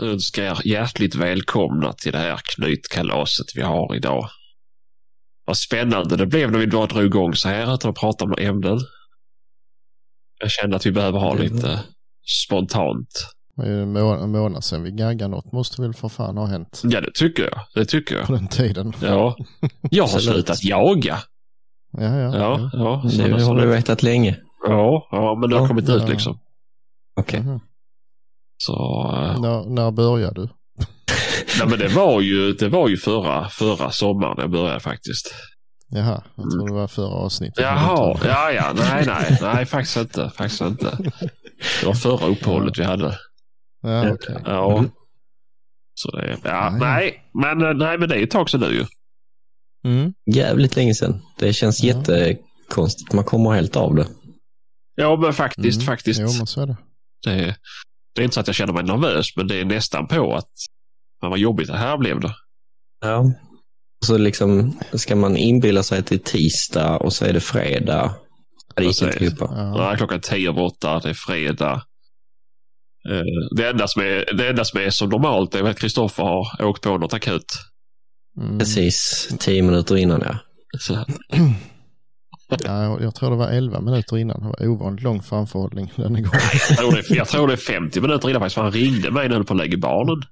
önska er hjärtligt välkomna till det här knytkalaset vi har idag. Vad spännande det blev när vi bara drog igång så här utan att prata om ämnen. Jag kände att vi behöver ha lite spontant. Det är en, må en månad sedan vi gaggade något måste väl för fan ha hänt Ja, det tycker jag. Det tycker på jag. den tiden. Ja. Jag har slutat jaga. Ja, ja. Ja, ja. så- Det har du vetat länge. Ja, ja, men det har Ja, kommit ja. ut liksom. Okej. Mhm. Så, eh, När, när började du? nej, men det var ju, det var ju förra, förra sommaren jag började faktiskt. Jaha, jag tror det var förra avsnittet. Jaha, ja, ja, nej, nej, nej, faktiskt inte, faktiskt inte. Det var förra uppehållet vi hade. Ja, okej. Ja. Mm. Så det, ja, Ja, ja. nej, men, eh, nej, men det är ju ett tag sedan nu ju. Mm. Jävligt länge sedan. Det känns Ja. jättekonstigt. Man kommer helt av det. Ja, men faktiskt, Mm. faktiskt. Jo, men så är det. Det, det är inte så att jag känner mig nervös, men det är nästan på att men vad jobbigt det här blev då. Ja. Så liksom ska man inbilla sig att det är tisdag och så är det fredag. Det gick inte ihop. Ja. Ja. Klockan tio över åtta, det är fredag. Eh, Det enda, som är, det enda som är som normalt är att Kristoffer har åkt på något akut. Mm. Precis tio minuter innan ja. Så, Ja, jag- tror det var 11 minuter innan. Det var ovanligt lång framförhållning den gången. jag, tror det, är- jag tror det är 50 minuter innan faktiskt, för han ringde mig när han på lägga barnen.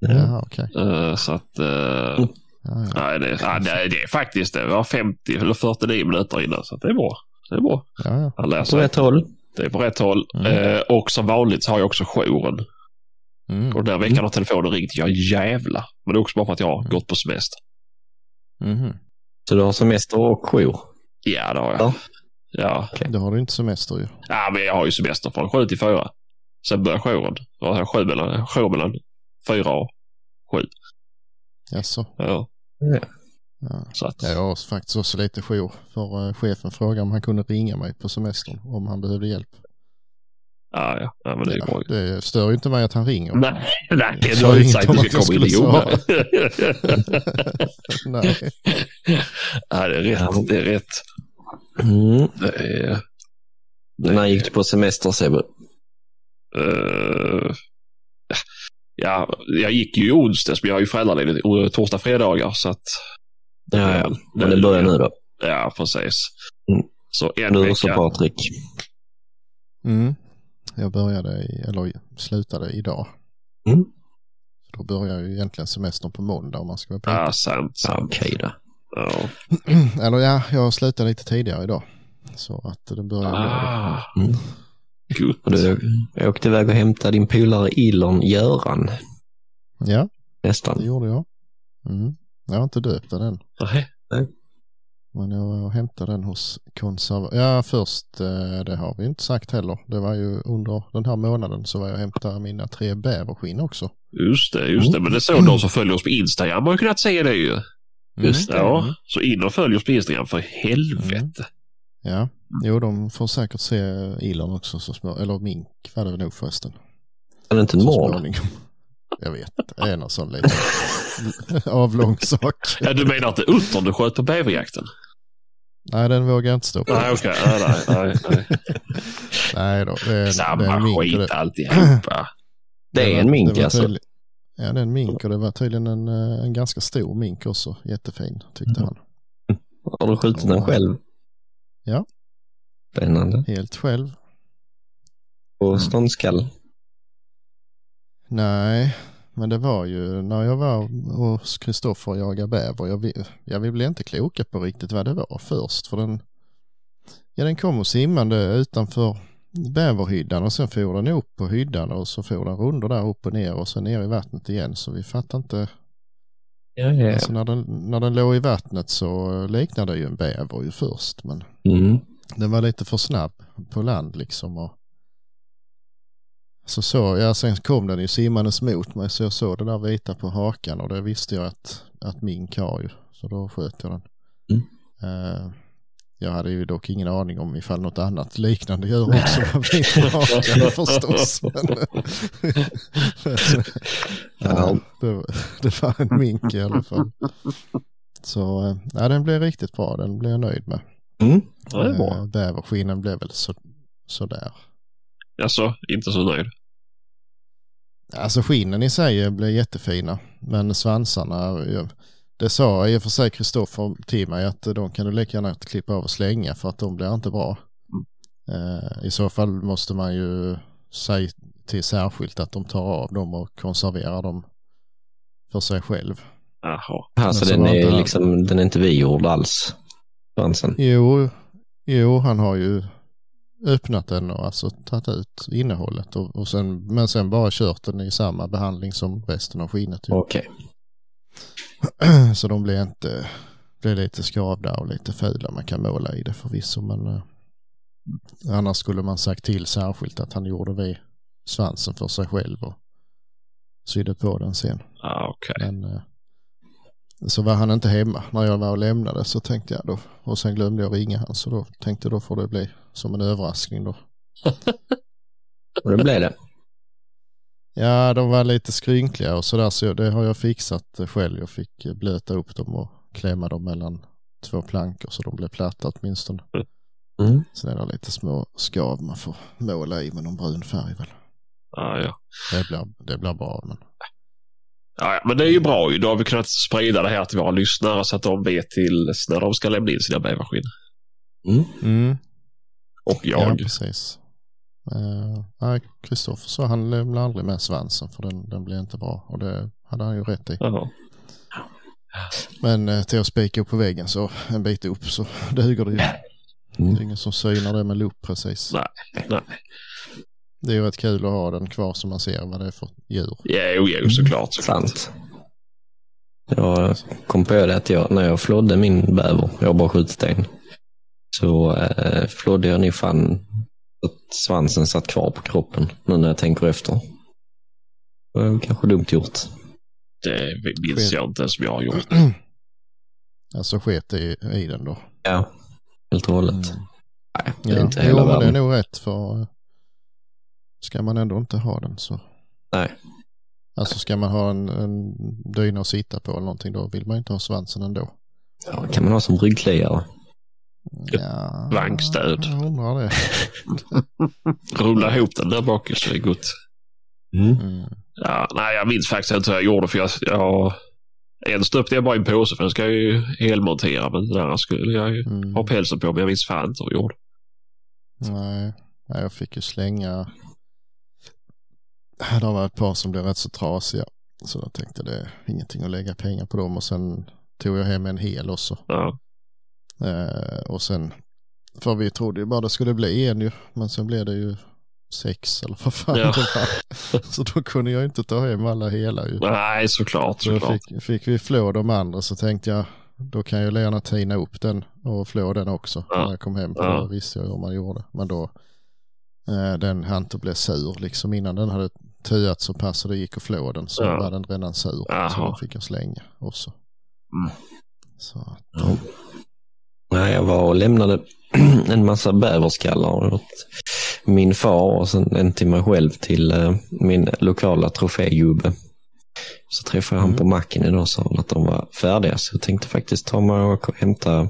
Jaha, okej. Eh, Så att, Mm. Ja, ja. nej, det, nej, det, det är faktiskt det. var 50 eller 49 minuter innan, så att det är bra. Det är bra. Ja, ja. Han På rätt håll. Det är på rätt håll. Mm. Eh, och som vanligt så har jag också jouren. Mm. Och den här veckan har telefonen ringt. Jag jävlar. Men det är också bara för att jag har gått på semester. Mhm. Så du har semester och jour. Ja, det har jag. Ja. Ja. Då har du inte semester ju. ja, men jag har ju semester från sju till fyra. Sen börjar jouren. Då har jag jour mellan, jour mellan fyra och sju. Jaså? Ja, Ja. så att, Ja, Jag har faktiskt också lite jour. För eh, chefen frågade om han kunde ringa mig på semestern om han behövde hjälp. ja, ja, ja, men det är Ja, bra. det stör ju inte mig att han ringer. Nej, nej, Jag sa har ju sagt att du jag ska komma in i. Nej. ja, det är rätt. Det är rätt. Mm. Det är... Det När gick du på semester Sebbe? Eh, ja, jag gick ju i onsdags, men jag är ju föräldraledig o- torsdag, fredagar. Så att, Ja, ja. Men det börjar nu då. Ja, precis. Mm. Så en Du också vecka. Patrik. Mm. Jag började, i, eller slutade idag. Mm. Så då börjar ju egentligen semestern på måndag om man ska vara på. Ja, sant. Ja, sant. Okej då. Ja. Eller ja, jag slutade lite tidigare idag. Så att det börjar det. Ah, Mm. du jag åkte iväg och hämtade din polare Ilon Göran. Ja, det Nästan. gjorde jag. Mm. Jag har inte döpt den än. Nej. Men jag var och hämtade den hos konserv... Ja, först, eh, det har vi inte sagt heller. Det var ju under den här månaden så var jag och hämtade mina tre bäverskinn också. Just det, just det. Men det såg de som följer oss på Instagram har ju kunnat se det ju. Just det. Ja, så in och följ oss på Instagram för helvete. Ja, jo de får säkert se Elon också så små, eller mink var det nog förresten. Är det inte en mål? Jag vet, det är någon sån liten avlång sak. Ja, du menar inte uttern du sköt på bäverjakten? Nej, den vågar jag inte stå på. Nej, okej. Nej, nej, nej, nej. Nej då, det är, det är Samma en mink. skit det, alltihopa. Det är en mink alltså. tydlig- Ja, det är en mink och det var tydligen en, eh, en ganska stor mink också. Jättefin tyckte Mm. han. Har du skjutit den själv? Ja. Spännande. Helt själv. Och ståndskall? Nej, men det var ju när jag var hos Kristoffer och jagade bäver. Jag, jag vi blev inte kloka på riktigt vad det var först. För den, ja, den kom och simmande utanför bäverhyddan och sen for den upp på hyddan och så for den rundor där upp och ner och sen ner i vattnet igen. Så vi fattade inte. Ja, ja. Alltså när den, när den låg i vattnet så liknade det ju en bäver ju först. Men Mm. den var lite för snabb på land liksom. Och så så, ja sen kom den ju simmandes mot mig så jag såg det där vita på hakan och det visste jag att, att mink har ju. Så då sköt jag den. Mm. Eh, jag hade ju dock ingen aning om ifall något annat liknande gör också var vit på hakan förstås. Men, ja, det, det var en mink i alla fall. Så eh, ja, den blev riktigt bra, den blev jag nöjd med. Mm. Ja, det är bra. Eh, Bäverskinnen blev väl så, sådär. Alltså, inte så nöjd. Alltså skinnen i sig blir jättefina, men svansarna, det sa i och för sig Kristoffer till mig att de kan du lika gärna klippa av och slänga för att de blir inte bra. Eh, I så fall måste man ju säga till särskilt att de tar av dem och konserverar dem för sig själv. Jaha. Alltså så den är, inte- liksom, den är inte vigjord alls. Svansen. Jo, jo, han har ju öppnat den och alltså tagit ut innehållet och, och sen, men sen bara kört den i samma behandling som resten av skinnet. Ju. Okej. Så de blir inte, blir lite skavda och lite fula. Man kan måla i det förvisso men eh, annars skulle man sagt till särskilt att han gjorde vid svansen för sig själv och sydde på den sen. Ja, okej. Men eh, så var han inte hemma när jag var och lämnade så tänkte jag då och sen glömde jag ringa han så då tänkte jag då får det bli som en överraskning då. Och det blev det. Ja, de var lite skrynkliga och sådär så det har jag fixat själv. Jag fick blöta upp dem och klämma dem mellan två plankor så de blev platta åtminstone. Mm. Sen är det lite små skav man får måla i med någon brun färg väl. Ja, ja. Det blir, det blir bra men Ja, ja, men det är ju bra ju. Då har vi kunnat sprida det här till våra lyssnare så att de vet till när de ska lämna in sina bäverskinn. Mm. mm, Och ja jag. precis. Uh, nej, Kristoffer sa han lämnar aldrig med svansen för den, den blir inte bra och det hade han ju rätt i. Ja. Men eh, till att spika upp på väggen så en bit upp så duger det ju. Mm. Det är ingen som synar det med lupp precis. Nej, nej. Det är ju rätt kul att ha den kvar så man ser vad det är för djur. Jo, jo, såklart. såklart. Sant. Jag kom på det att jag, när jag flodde min bäver, jag har bara skjutit en, så eh, flodde jag nog fan att svansen satt kvar på kroppen nu när jag tänker efter. Det var kanske dumt gjort. Det minns jag inte ens om jag har gjort. Alltså sket i, i den då. Ja, helt och hållet. Nej, det är Ja, inte jo, hela men det är världen. nog rätt för eh, ska man ändå inte ha den så. Nej. Alltså ska man ha en, en dyna att sitta på eller någonting då vill man inte ha svansen ändå. Ja, kan man ha som ryggkliare. Ja, Bankstöd. Jag undrar det. Rulla ihop den där bak så det är gott. Mm. Ja, nej, jag minns faktiskt inte hur jag gjorde för jag, jag en stöpte jag bara i en påse för den ska jag ju helmontera men den andra skulle jag ju Mm. ha pälsen på men jag minns fan inte hur jag gjorde. Nej, nej, jag fick ju slänga. Det var ett par som blev rätt så trasiga. Så jag tänkte det är ingenting att lägga pengar på dem och sen tog jag hem en hel också. Ja, Eh, och sen, för vi trodde ju bara det skulle bli en ju, men sen blev det ju sex eller vad fan Ja. det var. Så då kunde jag inte ta hem alla hela ju. nej såklart. Så då såklart. fick, fick vi flå de andra så tänkte jag, då kan jag gärna tina upp den och flå den också Ja. när jag kom hem. För Ja. då visste jag hur man gjorde. Men då, eh, den hann inte bli sur liksom innan den hade tuat så pass så det gick att flå den så Ja. var den redan sur. Så Jaha. den fick jag slänga också. Mm. Så att, Nej, jag var och lämnade en massa bäverskallar åt min far och sen en till mig själv till eh, min lokala trofégubbe. Så träffade jag han Mm. på macken idag och sa att de var färdiga så jag tänkte faktiskt ta mig och hämta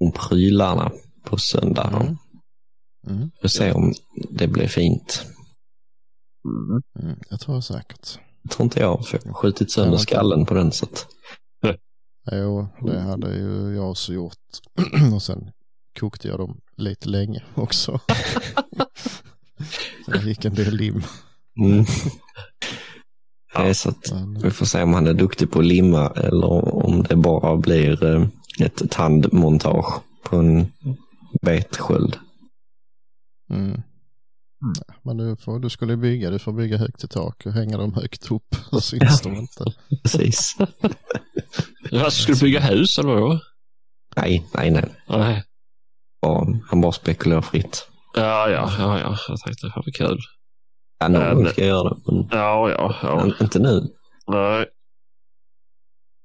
de prylarna på söndag. Mm. mm, Och se om det blir fint. Mm. mm, jag tror säkert. Det tror inte jag, för jag har skjutit sönder skallen på den. Så att, Jo, det hade ju jag också gjort. och sen kokte jag dem lite länge också. så det gick en del lim. mm. Ja. Så att Men, Vi får se om han är duktig på att limma eller om det bara blir eh, ett tandmontage på en betsköld. mm. Ja, men du, får, du skulle bygga, du får bygga högt i tak och hänga dem högt upp. Så syns de inte. Precis. Alltså, ska du bygga hus eller vad? nej, nej, nej. Nej. Bara, han bara spekulerar fritt. Ja, ja, ja, ja. Jag tänkte det var kul. Ja, någon Ja, gång men- ska jag göra det, men Ja, ja, ja. men inte nu. Nej.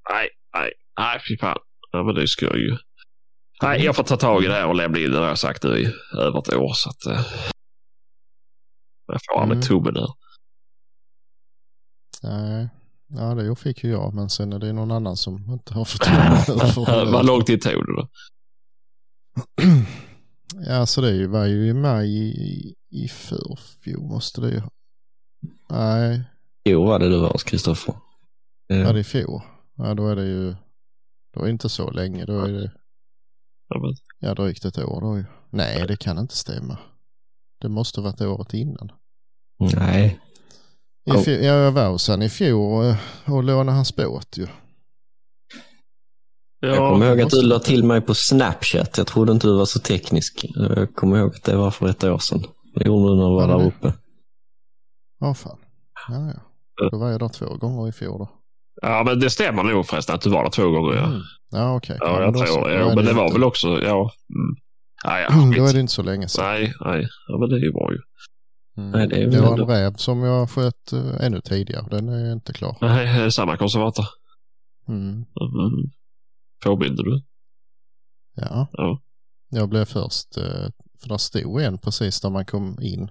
Nej, nej, nej, fy fan. Ja, men det ska jag ju. Nej, jag får ta tag i det här och lämna in det har jag sagt nu i över ett år så att. Eh, jag får med Mm. tummen här. Nej, ja det fick ju jag, men sen är det någon annan som inte har fått till Vad lång tid tog det då? Ja, så det var ju i maj i, i förfjol måste det ju. Nej, Jo, var det du var hos Kristoffer. Ja, Eh, det är i fjol. Ja, då är det ju, då är det inte så länge. Då är det, ja drygt ett år då ju. Nej, det kan inte stämma. Det måste varit året innan. Nej, I Kom. fjol, ja, jag var hos han i fjol eh, och lånade hans båt ju. jag ja, kommer ihåg att du la till mig på Snapchat. Jag trodde inte du var så teknisk. Jag kommer ihåg att det var för ett år sedan. Det gjorde du när du var där det? uppe. Ja, fan. Ja, ja. Då var jag där två gånger i fjol då. ja, men det stämmer nog förresten att du var där två gånger. Ja, Mm. Ja, okej. ja, men jag så. tror det. Jo, men det var väl också, ja. Mm. Ja, ja, Då är det inte så länge sedan. Nej, nej. Ja, men det är ju bra ju. Mm. Nej, det det var en räv som jag sköt uh, ännu tidigare. Den är inte klar. Nej, det är samma konservator. Mm. Mm. Påminde du? Ja. Ja. Jag blev först, eh, för där stod en precis där man kom in.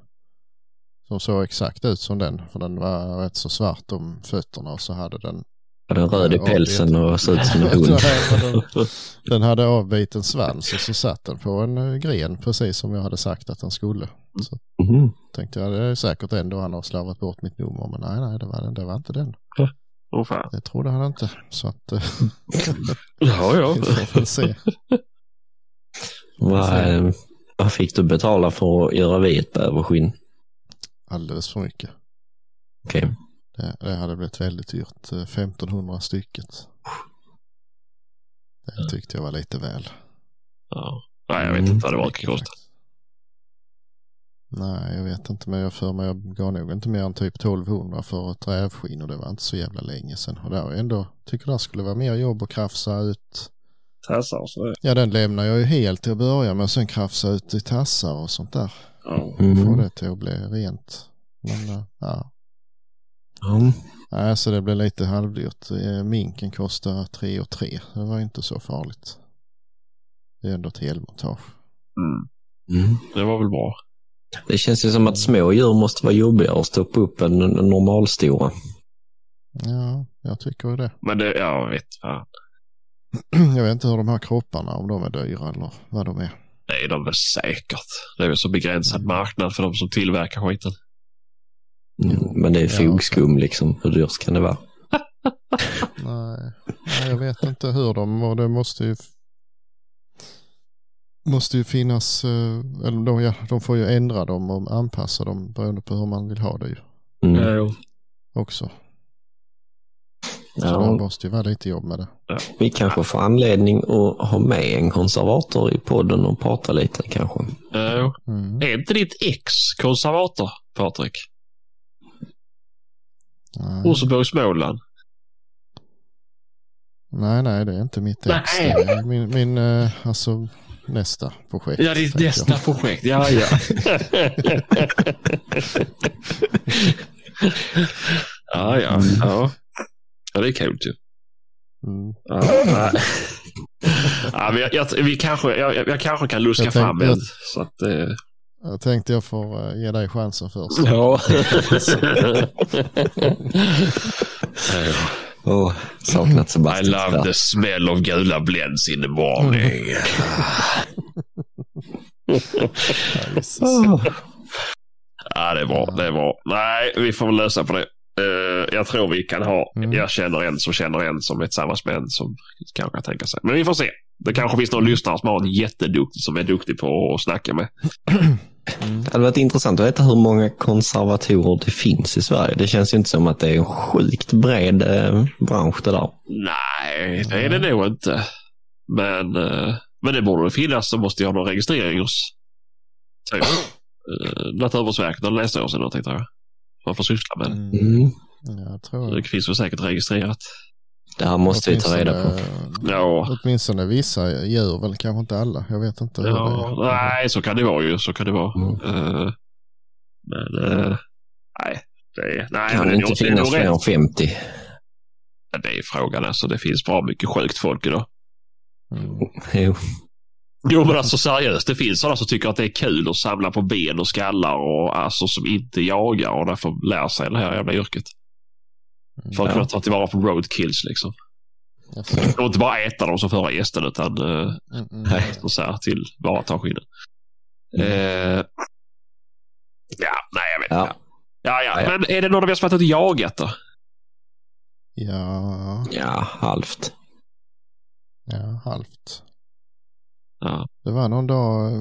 Som såg exakt ut som den. För den var rätt så svart om fötterna och så hade den Var den röd i Ja, pälsen och såg ut som en hund? Den, den hade avbiten svans och så satt den på en eh, gren precis som jag hade sagt att den skulle. Så Mhm. tänkte jag det är säkert ändå han har slavat bort mitt nummer men nej nej det var, den, det var inte den. Åh fan. Det trodde han inte. Så att eh, Ja, ja. vi får väl se. Vad, eh, vad fick du betala för att göra vit bäverskinn? Alldeles för mycket. Okej. Det, det hade blivit väldigt dyrt. eh, 1500 stycket. Det tyckte jag var lite väl. ja. Nej, jag vet Mm. inte vad det var faktiskt. Nej, jag vet inte, men jag för mig jag gav nog inte mer än typ 1200 för ett rävskinn och det var inte så jävla länge sedan. Och där ändå tycker det skulle vara mer jobb att krafsa ut. Tassar och så. Ja, den lämnar jag ju helt till att börja med, sen krafsa ut i tassar och sånt där. Ja. Få Mm. det till att bli rent. Men eh, ja, Ja. nej, så det blev lite halvdyrt. Eh, Minken kostar 3 och 3. Det var inte så farligt. Det är ändå ett helmontage. Mm. Mm. Det var väl bra. Det känns ju som att små djur måste vara jobbigare att stoppa upp än en normalstora. Ja, jag tycker det. Men det, ja, jag vet fan. Jag vet inte hur de här kropparna, om de är dyra eller vad de är. Är de väl säkert. Det är väl så begränsad marknad för de som tillverkar skiten. Mm. Men det är Ja. fogskum liksom. Hur dyrt kan det vara? Nej, nej, jag vet inte hur de, och det måste ju måste ju finnas, eh, eller de, ja, de får ju ändra dem och anpassa dem beroende på hur man vill ha det ju Mm. jo. också. Så det Ja, måste ju vara lite jobb med det. vi kanske får anledning att ha med en konservator i podden och prata lite kanske. Jo. Mm. Är inte ditt ex konservator, Patrik? Nej. Rosenborg, Småland. nej, nej, det är inte mitt ex. Nej. Min, min eh, alltså nästa projekt. Ja, ditt nästa jag. projekt. Ja, ja. ja, ja, ja. Ja, det är kul ju. Mm. Ja, nej. ja, men jag, jag, vi kanske, jag, jag kanske kan luska Jag fram tänkte- en. Så att, eh, Jag tänkte jag får eh, ge dig chansen först. ja. Åh, saknat I Sebastian. love the smell of gula blends in the morning. Ja. Åh. Ja, det är bra. Det är bra. Nej, vi får väl lösa på det. Eh, jag tror vi kan ha, Mm. jag känner en som känner en som är tillsammans med en som kanske kan tänka sig. Men vi får se. Det kanske finns någon lyssnare som har en jätteduktig som är duktig på att snacka med. Mm. Det hade varit intressant att veta hur många konservatorer det finns i Sverige. Det känns ju inte som att det är en sjukt bred eh, bransch det där. Nej, det är det nog inte. Men, eh, men det borde finnas så måste jag ha någon registrering hos typ, eh, Naturvårdsverket eller Länsstyrelsen eller någonting tror jag. Man får syssla med det. Mm. Mm. Jag tror Det finns väl säkert registrerat. Det här måste vi ta reda på. Ja, Åtminstone vissa djur, väl kanske inte alla. Jag vet inte. ja nej så kan det vara ju. Så kan det vara. Mm. Eh, men eh, nej, det nej, Kan det är inte finnas fler än 50? Det är frågan alltså. Det finns bra mycket sjukt folk idag. Mm. Jo. Jo men alltså seriöst, det finns sådana som tycker att det är kul att samla på ben och skallar och alltså som inte jagar och därför lär sig det här jävla yrket. För att Ja. kunna ta tillvara på roadkills liksom. Och inte bara äta dem som förra gästen utan uh, Mm, mm. Nej. så här, till bara ta skinnen. Mm. Eh, ja, nej jag vet Ja. inte. Ja, ja, Ja, ja. men är det någon av er som varit ute och jagat då? Ja, Ja, halvt. ja, halvt. Ja. Det var någon dag,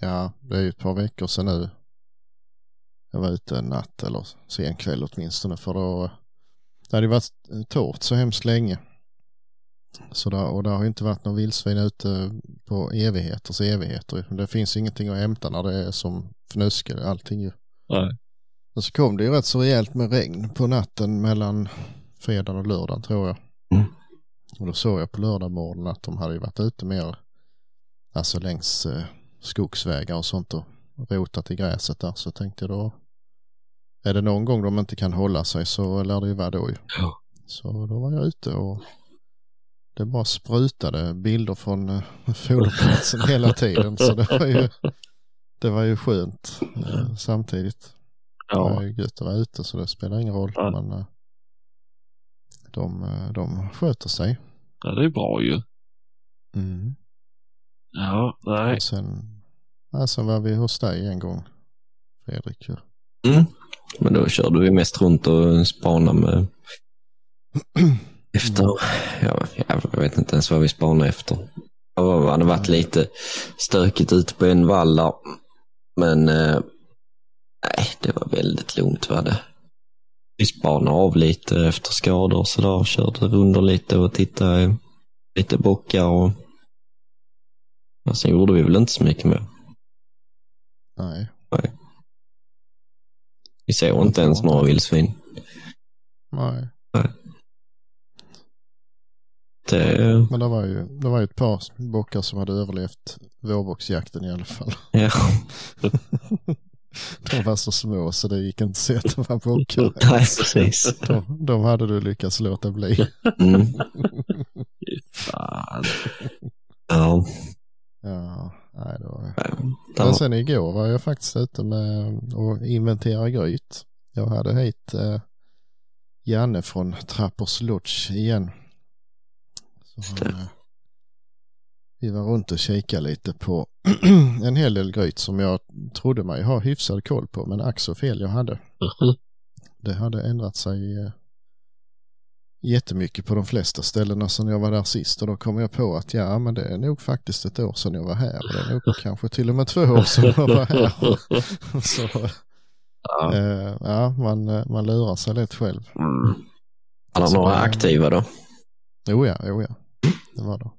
ja, det är ju ett par veckor sedan nu. Jag var ute en natt eller sen kväll åtminstone för då, det hade ju varit torrt så hemskt länge. Så där, och det har inte varit någon vildsvin ute på evigheters evigheter. Det finns ingenting att hämta när det är som fnöske allting ju. Nej. Och så kom det ju rätt så rejält med regn på natten mellan fredagen och lördagen tror jag. Mm. Och då såg jag på lördag morgon att de hade ju varit ute mer, alltså längs eh, skogsvägar och sånt och rotat i gräset där. Så tänkte jag då, är det någon gång de inte kan hålla sig så lär det ju vara då ju. Ja. Så då var jag ute och det bara sprutade bilder från eh, foderplatsen hela tiden. Så det var ju, det var ju skönt eh, samtidigt. Det Ja. var ju gött att vara ute så det spelar ingen roll. Ja. Men eh, de, de sköter sig. ja, det är bra ju. Mm. Ja, nej. Och sen, sen var vi hos dig en gång, Fredrik. Mm. Men då körde vi mest runt och spanade med efter. Jag, jag vet inte ens vad vi spanade efter. Det hade varit lite stökigt ute på en vall där. Men eh, nej, det var väldigt lugnt var det. Vi spanade av lite efter skador och sådär. Körde runder lite och tittade lite bockar och ja, sen gjorde vi väl inte så mycket mer. Nej, Vi såg inte ens några vildsvin. nej. Det, Men det var ju, det var ju ett par bockar som hade överlevt vårbocksjakten i alla fall. ja. De var så små så det gick inte att se att de var bockar. Nej, precis. De, de hade du lyckats låta bli. Mm. Fan. Ja. Ja, nej det var Där Men var- sen igår var jag faktiskt ute med att inventera gryt. Jag hade hit eh, Janne från Trappers Lodge igen. Så han, eh, vi var runt och kikade lite på en hel del gryt som jag trodde mig ha hyfsad koll på men ack så fel jag hade. Det hade ändrat sig eh, jättemycket på de flesta ställena sedan jag var där sist och då kom jag på att ja men det är nog faktiskt ett år sedan jag var här och det är nog kanske till och med två år sedan jag var här. Så Ja. eh, ja, man, eh, man lurar sig lätt själv. Mm. Alla några det- aktiva då? Jo ja, jo ja. Det var det.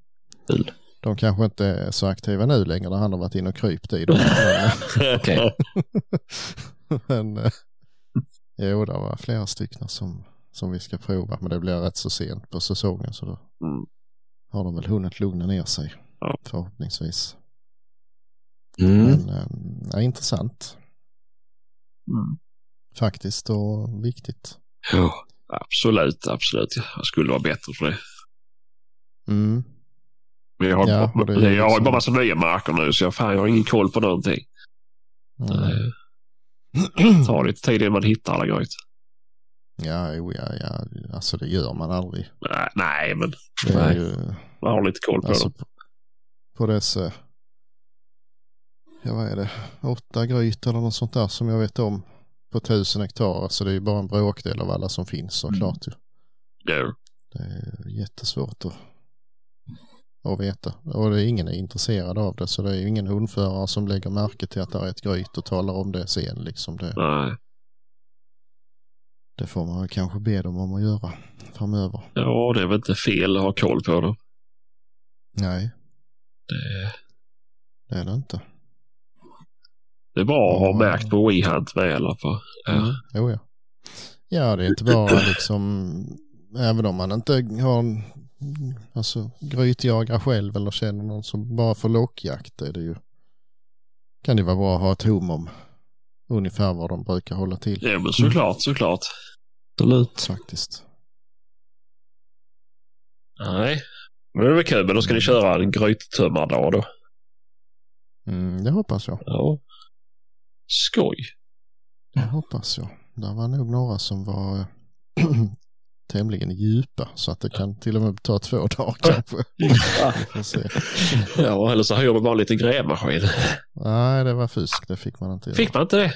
Kul. De kanske inte är så aktiva nu längre när han har varit inne och krypt i dem. Men, Okej. men eh, jo, det var flera stycken som, som vi ska prova. Men det blir rätt så sent på säsongen så då Mm. har de väl hunnit lugna ner sig. Ja. Förhoppningsvis. Mm. Men eh, ja, intressant Mm. faktiskt och viktigt. Ja, absolut, absolut. Jag skulle vara bättre för det. Mm. Men jag har, Ja, och det är jag har liksom- bara massa nya marker nu så jag, fan, jag har ingen koll på någonting. Mm. Det tar lite tid innan man hittar alla grejer. Ja, jo, ja, ja, alltså det gör man aldrig. Nej, Nej, men Det är Nej. ju, man har lite koll på alltså dem. på, på dessa, ja vad är det, åtta gryt eller något sånt där som jag vet om på tusen hektar. Alltså det är ju bara en bråkdel av alla som finns såklart ju. Jo. Det är jättesvårt att, att veta. Och det är ingen är intresserad av det så det är ju ingen hundförare som lägger märke till att det är ett gryt och talar om det sen liksom. Det, Nej. Det får man kanske be dem om att göra framöver. Ja, det är väl inte fel att ha koll på dem. Nej, Det, det är det inte. det är bra att ha Ja. märkt på WeHunt med i alla fall. Ja. Mm. Jo, ja. Ja, det är inte bara liksom, även om man inte har alltså grytjagar själv eller känner någon som bara för lockjakt är det ju, kan det vara bra att ha ett hum om ungefär vad de brukar hålla till ja, men såklart, såklart. Absolut. faktiskt. Nej, men det är väl kul. Men då ska ni köra en gryttömmardag då? Mm, det hoppas jag. Ja. Skoj. Det hoppas jag. Det var nog några som var tämligen djupa så att det kan till och med ta två dagar kanske. Ja, eller så hyr du bara en liten grävmaskin. Nej, det var fusk. Det fick man inte göra. Fick man inte det?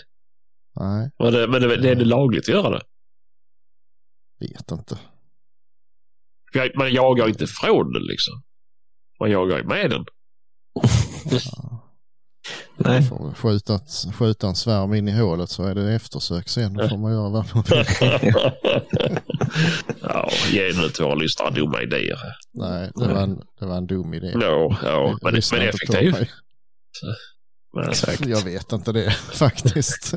Nej, Men, det, men det, det är det lagligt att göra det? Vet inte. Jag- Man jagar inte från den liksom. Man jagar ju med den. Ja. Nej, Får skjuta, ett- skjuta en svärm in i hålet så är det eftersök sen. Då får man göra vad man vill. ja, ge nu till våra lyssnare dumma idéer. Nej, det var en, det var en dum idé. No, ja, men, men inte effektiv. mig. Men, exakt. Jag vet inte det faktiskt.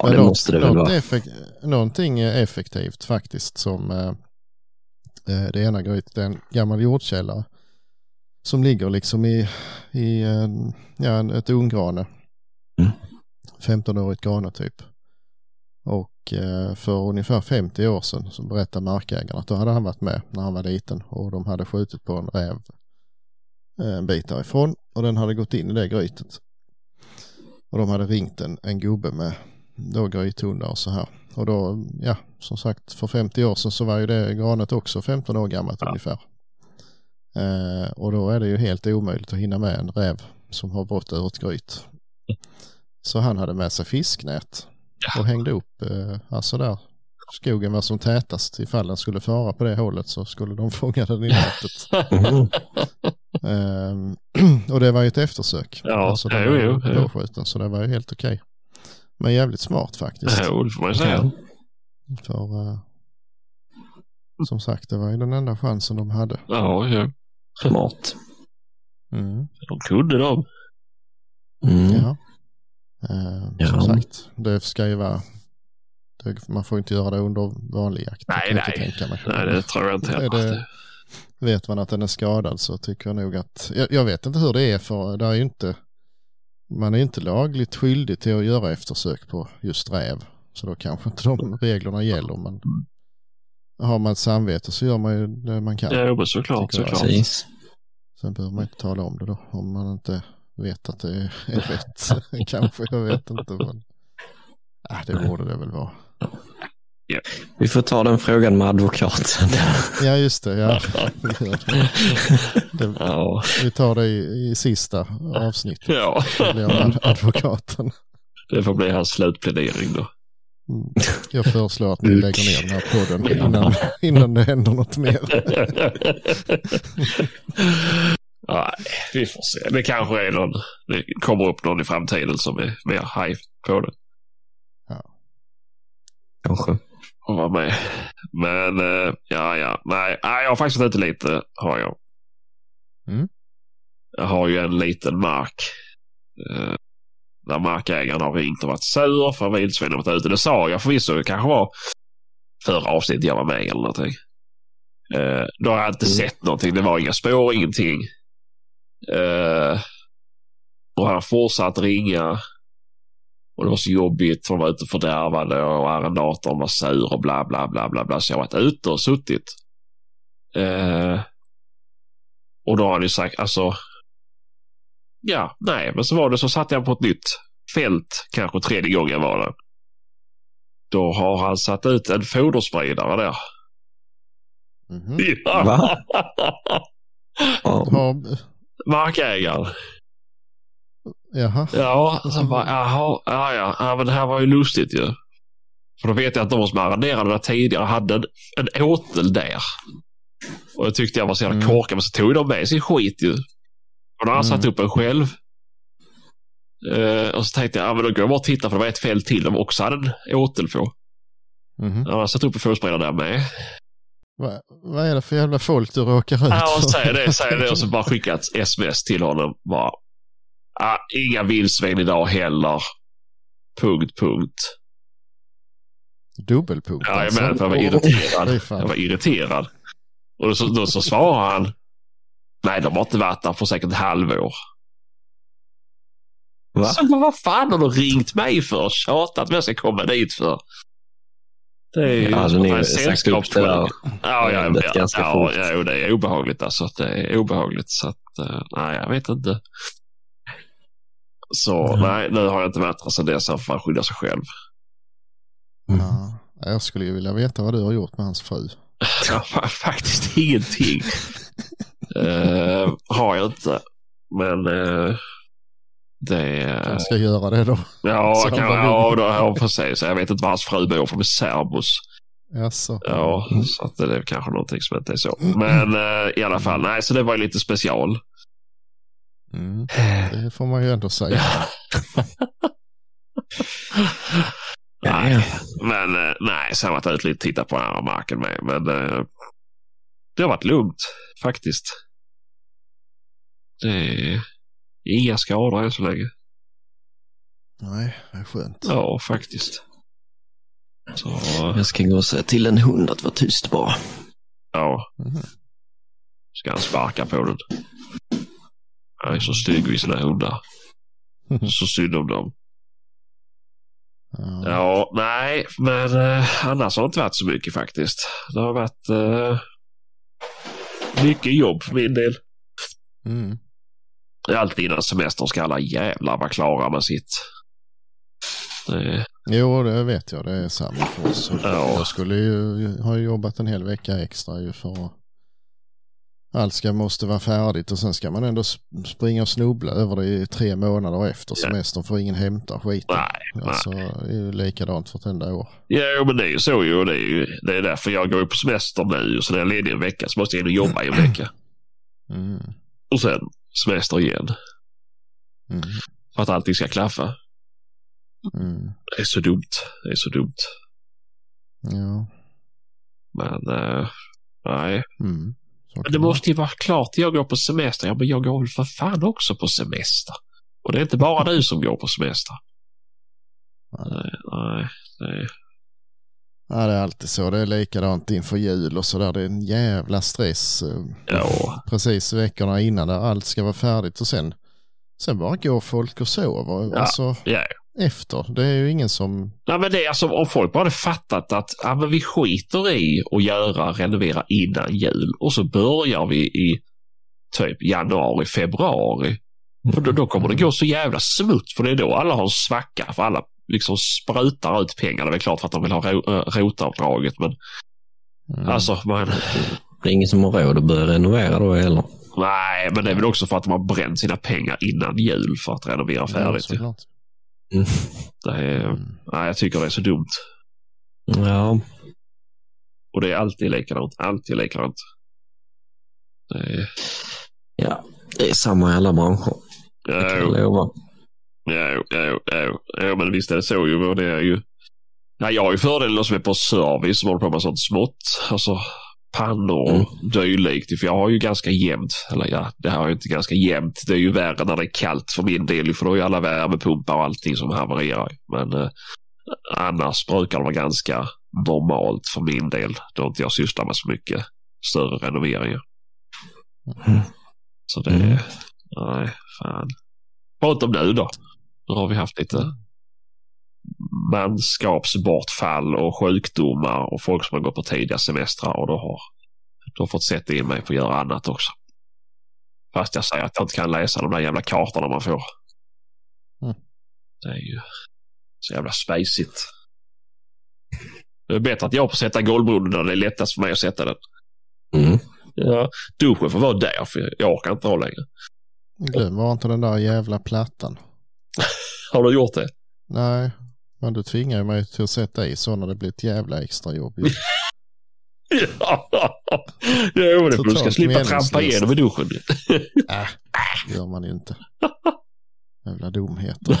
Ja, det något- måste det väl vara. effek- någonting effektivt faktiskt som eh, eh, det ena grytet är en gammal jordkällare som ligger liksom i, i en, ja, ett unggrane. Mm. 15-årigt grane typ. Och eh, för ungefär 50 år sedan så berättade markägaren att då hade han varit med när han var liten och de hade skjutit på en räv eh, en bit därifrån och den hade gått in i det grytet. Och de hade ringt en, en gubbe med då grythundar och så här. Och då, ja, som sagt, för 50 år sedan så var ju det granet också 15 år gammalt Ja. ungefär. Eh, och då är det ju helt omöjligt att hinna med en räv som har brått ur ett gryt. Så han hade med sig fisknät och hängde upp, eh, alltså där skogen var som tätast. Ifall den skulle fara på det hållet så skulle de fånga den i nätet. Ehm, och det var ju ett eftersök. Ja, alltså den jo, jo, jo. påskjuten, så det var ju helt okej. Men jävligt smart faktiskt. jo, det får man ju säga. För eh, som sagt, det var ju den enda chansen de hade. Ja, ja. Smart. Mm. De kunde de. Mm. Ja. Eh, Ja. Som sagt, det ska ju vara det, man får inte göra det under vanlig jakt. Nej, det nej. Nej, det tror jag inte heller. det- Vet man att den är skadad så tycker jag nog att, jag, jag vet inte hur det är för det är ju inte, man är ju inte lagligt skyldig till att göra eftersök på just räv. Så då kanske inte de reglerna gäller men har man ett samvete så gör man ju det man kan. Ja, såklart, såklart. Precis. Sen behöver man inte tala om det då om man inte vet att det är, rätt. kanske, jag vet inte. Men... Ah, det borde det väl vara. Vi får ta den frågan med advokaten. Ja, just det. Ja. Det. Ja, vi tar det i, i sista avsnittet. ja. Det blir ad- advokaten. det får bli hans slutplädering då. Mm. Jag föreslår att ni lägger ner den här podden innan, innan det händer något mer. Nej, vi får se. Det kanske är någon, det kommer upp någon i framtiden som är mer haj på det Kanske. Och vara med. Men eh, ja, ja, nej, nej, jag har faktiskt ute lite, har jag. Mm. Jag har ju en liten mark. Eh, där markägaren har ringt och varit sur för vildsvin har varit ute. Det sa jag förvisso, det kanske var förra avsnittet jag var med eller någonting. Eh, då har jag inte Mm. sett någonting. Det var inga spår, ingenting. Eh, och han fortsatt ringa. Och det var så jobbigt för de var ute och fördärvade och arrendatorn var sur och bla bla bla bla bla. Så jag har varit ute och suttit. Eh, och då har han ju sagt, alltså. Ja, nej, men så var det så satte jag på ett nytt fält, kanske tredje gången var det. Då har han satt ut en foderspridare där. Mhm. Ja. Va? Har, Markägaren. Jaha, Ja, så bara, jaha, ja, ja, ja, men det här var ju lustigt ju. För då vet jag att de som arrenderade där tidigare hade en, en åtel där. Och jag tyckte jag var så jävla Mm. korkad, men så tog de med sin skit ju. Och då har han Mm. satt upp en själv. Eh, och så tänkte jag, ja men då går jag bara och tittar för det var ett fält till de också hade en åtel på. Ja, Han har satt upp en fotspridare där med. Va, vad är det för jävla folk du råkar ut Ja, för? säger det, säger det och så bara skickat ett sms till honom. Bara, ah, inga vildsvin idag heller. Punkt, punkt. Dubbelpunkt Ja, jag alltså. menar, för jag var irriterad. Jag var irriterad. Och då så, då så svarar han. Nej, de har inte varit där på säkert ett halvår. Va? Så, vad fan har du ringt mig för? Tjatat med jag ska komma dit för? Det är ju Ja, som att har en sällskapsskärm. Ja, ja, Det är ja, ja, ja, det är obehagligt alltså. Det är obehagligt. Så att, eh, nej, jag vet inte. Så Mm. nej, nu har jag inte där sedan dess. Han får fan skydda sig själv. Ja, jag skulle ju vilja veta vad du har gjort med hans fru. Faktiskt ingenting. Eh, har jag inte. Men eh, Det, Jag ska göra det då. ja, kan, ja, då, ja, precis. Jag vet inte vad hans fru bor för med serbos. Jaså? Ja, så att det är kanske någonting som inte är så. Men eh, i alla fall, nej, så det var ju lite special. Mm. Det får man ju ändå säga. Nej, men eh, nej, så har jag varit ute lite och tittat på den här marken med. Men eh, det har varit lugnt faktiskt. Det är inga skador än så länge. Nej, det är skönt. Ja, faktiskt. Så, Jag ska gå och säga till en hund att vara tyst bara. ja. Mhm. Ska han sparka på den. Är så stygg vid sina hundar. Så synd om dem. Ja. Ja, nej, men eh, annars har det inte varit så mycket faktiskt. Det har varit eh, mycket jobb för min del. Mm. Alltid innan semestern ska alla jävlar vara klara med sitt. Det, Jo, det vet jag. Det är samma för oss. Ja. Jag skulle ju ha jobbat en hel vecka extra ju för att allt ska måste vara färdigt och sen ska man ändå sp- springa och snubbla över det i tre månader efter semestern för ingen hämtar skiten. nej, nej. Alltså, det är ju likadant vartenda år. Ja, men det är ju så ju. Det är, ju, det är därför jag går på semester nu. Så när jag är ledig en vecka så måste jag in och jobba i en vecka. Mm. Och sen semester igen. Mm. För att allting ska klaffa. Mm. Det är så dumt. Det är så dumt. Ja. Men eh, nej. Mm. Så Men det måste ju vara klart jag går på semester. Ja, men jag går väl för fan också på semester. Och det är inte bara du som går på semester. Nej, nej. nej. Ja, det är alltid så. Det är likadant inför jul och sådär. Det är en jävla stress. Ja, Precis veckorna innan där allt ska vara färdigt och sen, sen bara går folk och sover. Ja. Alltså ja. Efter. Det är ju ingen som... Nej, men det är alltså om folk bara hade fattat att ja, men vi skiter i att göra, renovera innan jul och så börjar vi i typ januari, februari. För då, då kommer det gå så jävla smutt för det är då alla har en svacka för alla liksom sprutar ut pengar. Det är klart för att de vill ha äh, rotavdraget men Mm. alltså man, Det är ingen som har råd att börja renovera då heller. nej men det är väl också för att de har bränt sina pengar innan jul för att renovera Ja, färdigt. ju. Såklart. det är, Mm. nej, jag tycker det är så dumt. Ja, Och det är alltid likadant, alltid likadant. Det är, ja. det är samma i alla branscher. Det kan ja, jag lova. Ja, ja, ja, ja, men visst är det så ju. Det är ju... Ja, jag har ju fördelen som är på service som håller på med sånt smått. Alltså pannor och Mm. dylikt. För jag har ju ganska jämnt, eller ja, det har jag inte ganska jämnt. Det är ju värre när det är kallt för min del. För då är ju alla värmepumpar och allting som havererar. Men eh, annars brukar det vara ganska normalt för min del. Då inte jag sysslar med så mycket större renoveringar. Mm. Så det, Mm. nej, fan. Förutom nu då. Nu har vi haft lite manskapsbortfall och sjukdomar och folk som har gått på tidiga semestrar och då har då fått sätta in mig på att göra annat också. Fast jag säger att jag inte kan läsa de där jävla kartorna man får. Mm. Det är ju så jävla spacigt. Det är bättre att jag får sätta golvbrunnen där det är lättast för mig att sätta den. Mm. Ja, duschen får vara där för jag orkar inte ha längre. Glöm bara inte den där jävla plattan. Har du gjort det? Nej, men du tvingar ju mig till att sätta i så när det blir ett jävla extra jobb. ju. Ja, jo, det du ska slippa trampa igenom i duschen. Äh, det gör man inte. Jävla dumheter.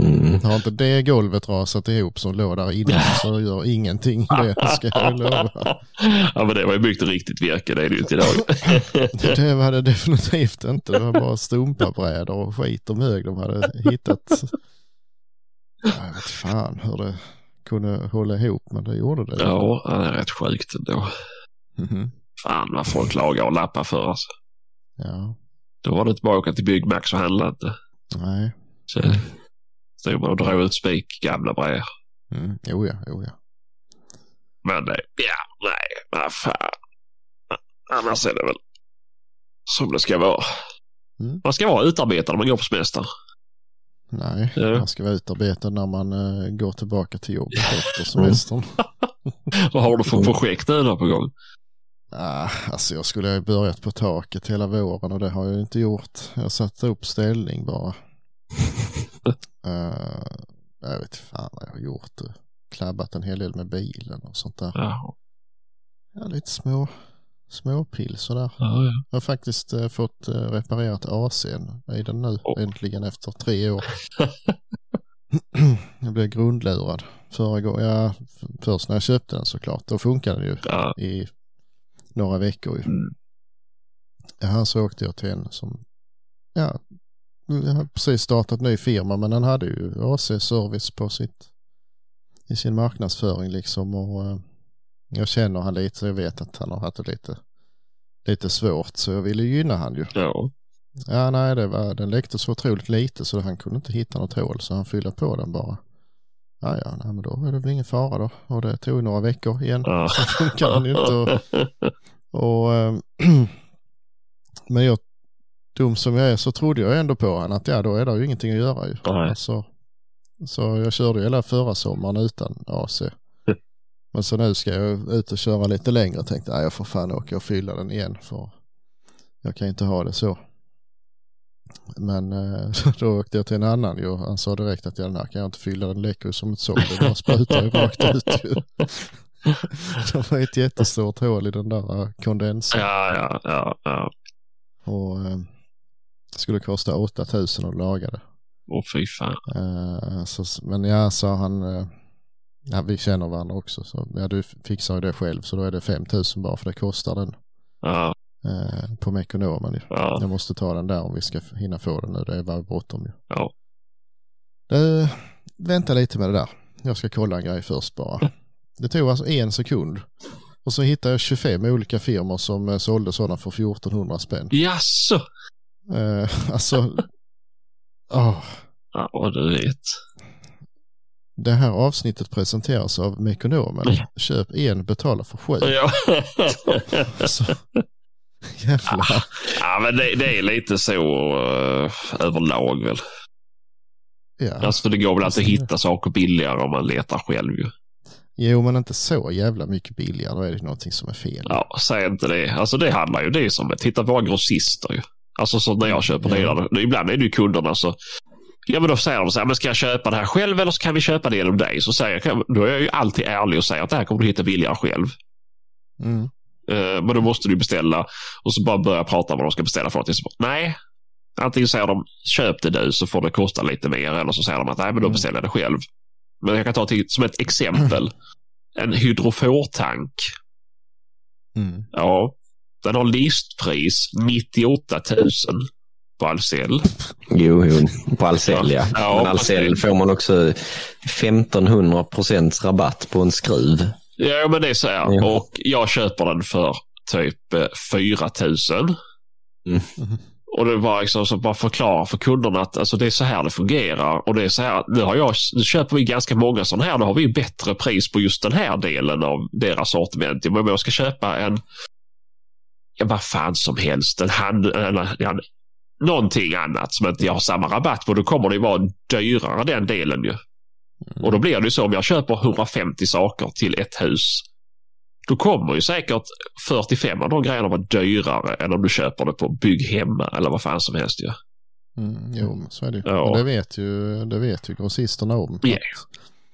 Mm. Har inte det golvet rasat ihop som låg där innan så gör ingenting det ska jag lova. Ja, men det var ju byggt riktigt virke, det är det ju inte idag. Det var det definitivt inte. Det var bara stumpabrädor och skit och mög de hade hittat. Jag vet fan hur det kunde hålla ihop men det gjorde det. Ja, det är rätt sjukt ändå. Mhm. Fan vad folk lagar och lappar för alltså. Ja, Då var det inte bara att åka till Byggmax och handla inte. nej. Så stod man och drog ut spik, gamla brädor. Mm. Jo ja, jo ja. Men det, ja, nej, vad fan. Annars är det väl som det ska vara. Mm. Man ska vara utarbetad när man går på semester. Nej, Ja. man ska vara utarbetad när man eh, går tillbaka till jobbet efter semestern. Vad har du för projekt nu då på gång? Ah, alltså jag skulle ha börjat på taket hela våren och det har jag inte gjort. Jag satte upp ställning bara. Eh, jag vet fan vad jag har gjort. Klabbat en hel del med bilen och sånt där. Jaha. Ja, lite små, småpill sådär. Ja, ja. Jag har faktiskt eh, fått eh, reparerat AC'n i den nu, Åh. äntligen efter tre år. jag blev grundlurad förra gången. Ja, först när jag köpte den såklart. Då funkade den ju ja. i några veckor. Ju. Mm. Ja, så åkte jag till en som, ja, jag har precis startat ny firma men han hade ju AC-service på sitt, i sin marknadsföring liksom och eh, jag känner han lite så jag vet att han har haft det lite, lite svårt så jag ville gynna han ju. ja. Ja, nej, det var, den läckte så otroligt lite så han kunde inte hitta något hål så han fyllde på den bara. Ja, ja, nej, men då är det väl ingen fara då. Och det tog några veckor igen. Ja. Så funkar den ju inte. Och, och, eh, men jag, dum som jag är så trodde jag ändå på han att ja, då är det ju ingenting att göra ju. Nej. Alltså, så jag körde ju hela förra sommaren utan AC. Men så nu ska jag ut och köra lite längre och tänkte, nej jag får fan åka och fylla den igen för jag kan inte ha det så. Men eh, då åkte jag till en annan ju. Han sa direkt att ja, den här kan jag inte fylla, den läcker ju som ett såg. Det bara sprutar ju rakt ut ju. Det var ett jättestort hål i den där eh, kondensen. ja, ja, ja, ja. Och eh, det skulle kosta 8000 att laga det. Åh fy fan. Eh, så, men ja, sa han, eh, ja, vi känner varandra också. Så, ja, du fixar ju det själv så då är det 5000 bara för det kostar den Ja, eh, på Mekonomen. ja, Jag måste ta den där om vi ska hinna få den nu. Det är bara bråttom ju. ja. Du, vänta lite med det där. Jag ska kolla en grej först bara. Det tog alltså en sekund. Och så hittade jag 25 olika firmor som eh, sålde sådana för 1400 spänn. Jaså? Eh, alltså, åh, Ja, du vet. Det här avsnittet presenteras av Mekonomen. Köp en, betala för sju. Ja. Jävlar. ja, men det, det är lite så uh, överlag väl. Ja. Alltså det går väl alltid att hitta saker billigare om man letar själv ju. Jo, men inte så jävla mycket billigare. Då är det någonting som är fel. Ja, säg inte det. Alltså det handlar ju det är som, titta på våra grossister ju. Alltså så när jag köper Ja. dyrare, ibland är det ju kunderna så Ja men då säger de så här, men ska jag köpa det här själv eller så kan vi köpa det genom dig? Så säger jag, då är jag ju alltid ärlig och säger att det här kommer du hitta billigare själv. Mm. Eh, men då måste du beställa och så bara börja prata om vad de ska beställa för någonting. Så Nej, antingen säger de köp det du så får det kosta lite mer eller så säger de att nej men då Mm. beställer jag det själv. Men jag kan ta till, som ett exempel. En hydrofortank. Mm. Ja, den har listpris 98 000 på Ahlsell. Jo, jo, på Ahlsell ja. Ja, Men Ahlsell får man också 1500 procents rabatt på en skruv. Ja, men det är så här. Ja. Och jag köper den för typ eh, 4 000. Mm. Och det var liksom så bara förklara för kunderna att alltså, det är så här det fungerar. Och det är så här, nu, har jag, nu köper vi ganska många sådana här. Då har vi bättre pris på just den här delen av deras sortiment. Men om jag ska köpa en, ja vad fan som helst, en hand, en, en, någonting annat som inte jag har samma rabatt på, då kommer det vara dyrare den delen ju. Och då blir det ju så om jag köper 150 saker till ett hus. Då kommer ju säkert 45 av de grejerna vara dyrare än om du köper det på bygg hemma eller vad fan som helst ju. Mm, jo, så är det ju. Ja. Det vet ju, det vet ju grossisterna om. Ja.